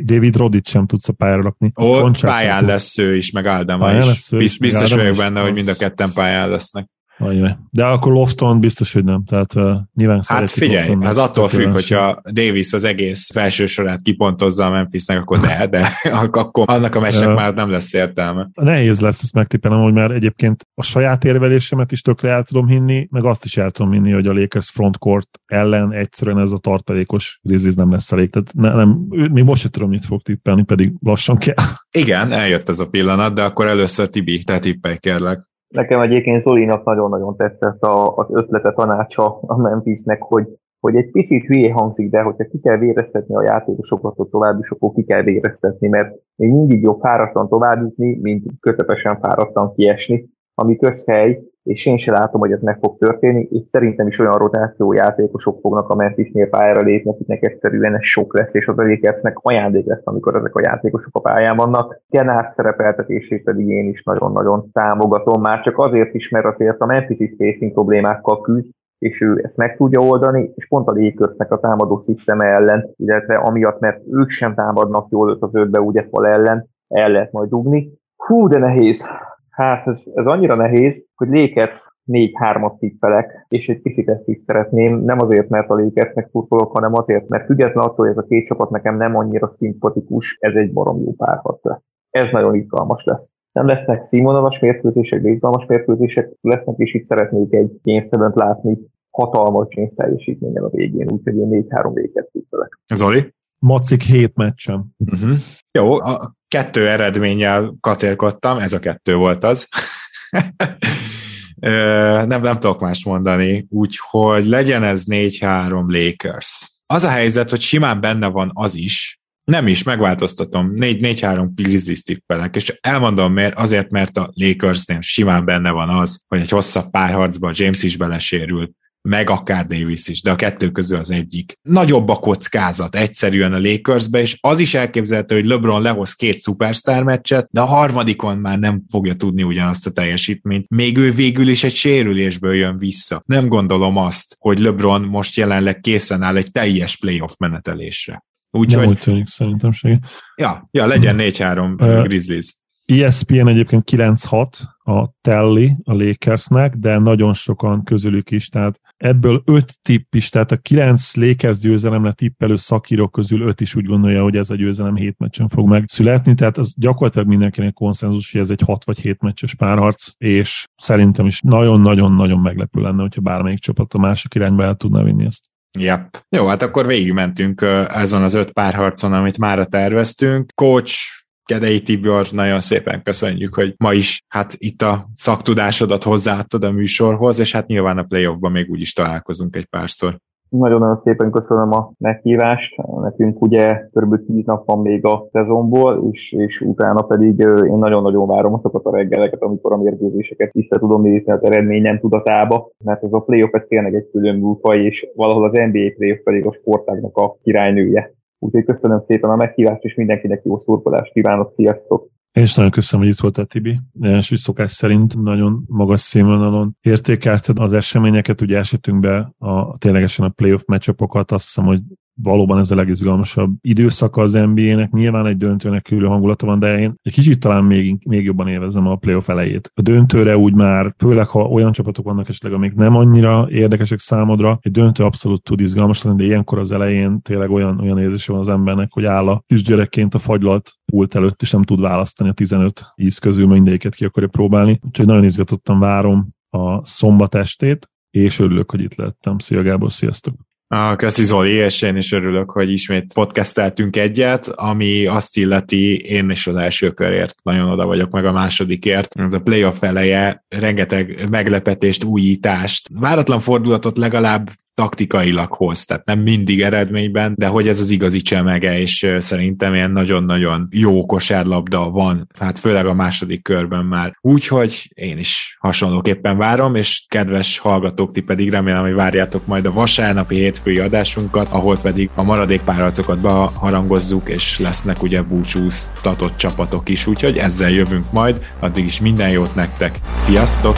David Rodit sem tudsz a pályára rakni. Ó, pályán lesz ő is, meg Áldama is. Lesz ő, Bizt, biztos vagyok benne, hogy mind a ketten pályán lesznek. Ajaj. De akkor Lofton biztos, hogy nem. Tehát uh, nyilván Hát figyelj, Lofton az attól függ, hogyha Davis az egész felső sorát kipontozza a Memphisnek, akkor de, (laughs) de akkor annak a mesek uh, már nem lesz értelme. Nehéz lesz ezt megtippelnem, hogy már egyébként a saját érvelésemet is tökre el tudom hinni, meg azt is el tudom hinni, hogy a Lakers frontcourt ellen egyszerűen ez a tartalékos Grizzlies nem lesz elég. Tehát ne, nem, még most sem tudom, mit fog tippelni, pedig lassan kell. Igen, eljött ez a pillanat, de akkor először Tibi, te tippelj kérlek. Nekem egyébként Zolinak nagyon-nagyon tetszett a, az ötlete tanácsa a Memphisnek, hogy, hogy egy picit hülye hangzik, de hogyha ki kell véreztetni a játékosokat, hogy tovább is, akkor ki kell véreztetni, mert még mindig jobb fáradtan tovább jutni, mint közepesen fáradtan kiesni, ami közhely, és én se látom, hogy ez meg fog történni, és szerintem is olyan rotáció játékosok fognak a Memphisnél pályára lépni, akiknek egyszerűen ez sok lesz, és az Lakersnek ajándék lesz, amikor ezek a játékosok a pályán vannak. Kenát szerepeltetését pedig én is nagyon-nagyon támogatom, már csak azért is, mert azért a Memphis spacing problémákkal küzd, és ő ezt meg tudja oldani, és pont a Lakersnek a támadó sziszteme ellen, illetve amiatt, mert ők sem támadnak jól őt az ötbe, ugye fal ellen, el lehet majd dugni. Hú, de nehéz. Hát ez, ez annyira nehéz, hogy Lakers 4-3-at tippelek, és egy picit ezt is szeretném, nem azért, mert a Lakersnek szurkolok, hanem azért, mert független attól, hogy ez a két csapat nekem nem annyira szimpatikus, ez egy barom jó párharc lesz. Ez nagyon izgalmas lesz. Nem lesznek színvonalas mérkőzések, de izgalmas mérkőzések lesznek, és itt szeretnék egy game látni hatalmas James teljesítményen a végén, úgyhogy én 4-3 véget tippelek. Zoli? Macik hét meccsen. Uh-huh. Jó, a kettő eredménnyel kacérkodtam, ez a kettő volt az. (laughs) nem, nem tudok mást mondani, úgyhogy legyen ez 4-3 Lakers. Az a helyzet, hogy simán benne van az is, nem is, megváltoztatom, 4-3 Grizzlies tippelek, és elmondom miért, azért, mert a Lakersnél simán benne van az, hogy egy hosszabb párharcban James is belesérült, meg akár Davis is, de a kettő közül az egyik. Nagyobb a kockázat egyszerűen a Lakersbe, és az is elképzelhető, hogy LeBron lehoz két szupersztár meccset, de a harmadikon már nem fogja tudni ugyanazt a teljesítményt. Még ő végül is egy sérülésből jön vissza. Nem gondolom azt, hogy LeBron most jelenleg készen áll egy teljes playoff menetelésre. Úgyhogy... Úgy tűnik, szerintem se. Ja, ja, legyen 4-3 Grizzlies. ESPN egyébként 9-6 a Telly a Lakersnek, de nagyon sokan közülük is, tehát ebből 5 tipp is, tehát a 9 Lakers győzelemre tippelő szakírók közül 5 is úgy gondolja, hogy ez a győzelem 7 meccsen fog megszületni, tehát az gyakorlatilag mindenkinek konszenzus, hogy ez egy 6 vagy 7 meccses párharc, és szerintem is nagyon-nagyon-nagyon meglepő lenne, hogyha bármelyik csapat a másik irányba el tudná vinni ezt. Yep. Jó, hát akkor végigmentünk ezen az öt párharcon, amit mára terveztünk. Coach, Kedei Tibor, nagyon szépen köszönjük, hogy ma is hát itt a szaktudásodat hozzáadtad a műsorhoz, és hát nyilván a playoffban még úgy is találkozunk egy párszor. Nagyon-nagyon szépen köszönöm a meghívást. Nekünk ugye kb. 10 nap van még a szezonból, és, és utána pedig én nagyon-nagyon várom azokat a reggeleket, amikor a mérkőzéseket vissza tudom nézni az eredmény nem tudatába, mert ez a playoff ez tényleg egy külön műfaj, és valahol az NBA playoff pedig a sportágnak a királynője. Úgyhogy köszönöm szépen a meghívást, és mindenkinek jó szurkolást kívánok. Sziasztok! Én is nagyon köszönöm, hogy itt voltál, Tibi. És úgy szokás szerint nagyon magas színvonalon értékelted az eseményeket, ugye esetünkbe a, ténylegesen a playoff matchupokat, azt hiszem, hogy valóban ez a legizgalmasabb időszaka az NBA-nek. Nyilván egy döntőnek külön hangulata van, de én egy kicsit talán még, még jobban élvezem a playoff elejét. A döntőre úgy már, főleg ha olyan csapatok vannak esetleg, amik nem annyira érdekesek számodra, egy döntő abszolút tud izgalmas lenni, de ilyenkor az elején tényleg olyan, olyan érzés van az embernek, hogy áll a kisgyerekként a fagylalt pult előtt, és nem tud választani a 15 íz közül, mindegyiket ki akarja próbálni. Úgyhogy nagyon izgatottan várom a szombat estét, és örülök, hogy itt lettem. Szia Gábor, sziasztok! Köszi Zoli, és én is örülök, hogy ismét podcasteltünk egyet, ami azt illeti, én is az első körért nagyon oda vagyok, meg a másodikért. Ez a playoff eleje rengeteg meglepetést, újítást, váratlan fordulatot legalább taktikailag hoz, tehát nem mindig eredményben, de hogy ez az igazi csemege, és szerintem ilyen nagyon-nagyon jó kosárlabda van, hát főleg a második körben már. Úgyhogy én is hasonlóképpen várom, és kedves hallgatók, ti pedig remélem, hogy várjátok majd a vasárnapi hétfői adásunkat, ahol pedig a maradék párharcokat beharangozzuk, és lesznek ugye búcsúztatott csapatok is, úgyhogy ezzel jövünk majd, addig is minden jót nektek. Sziasztok!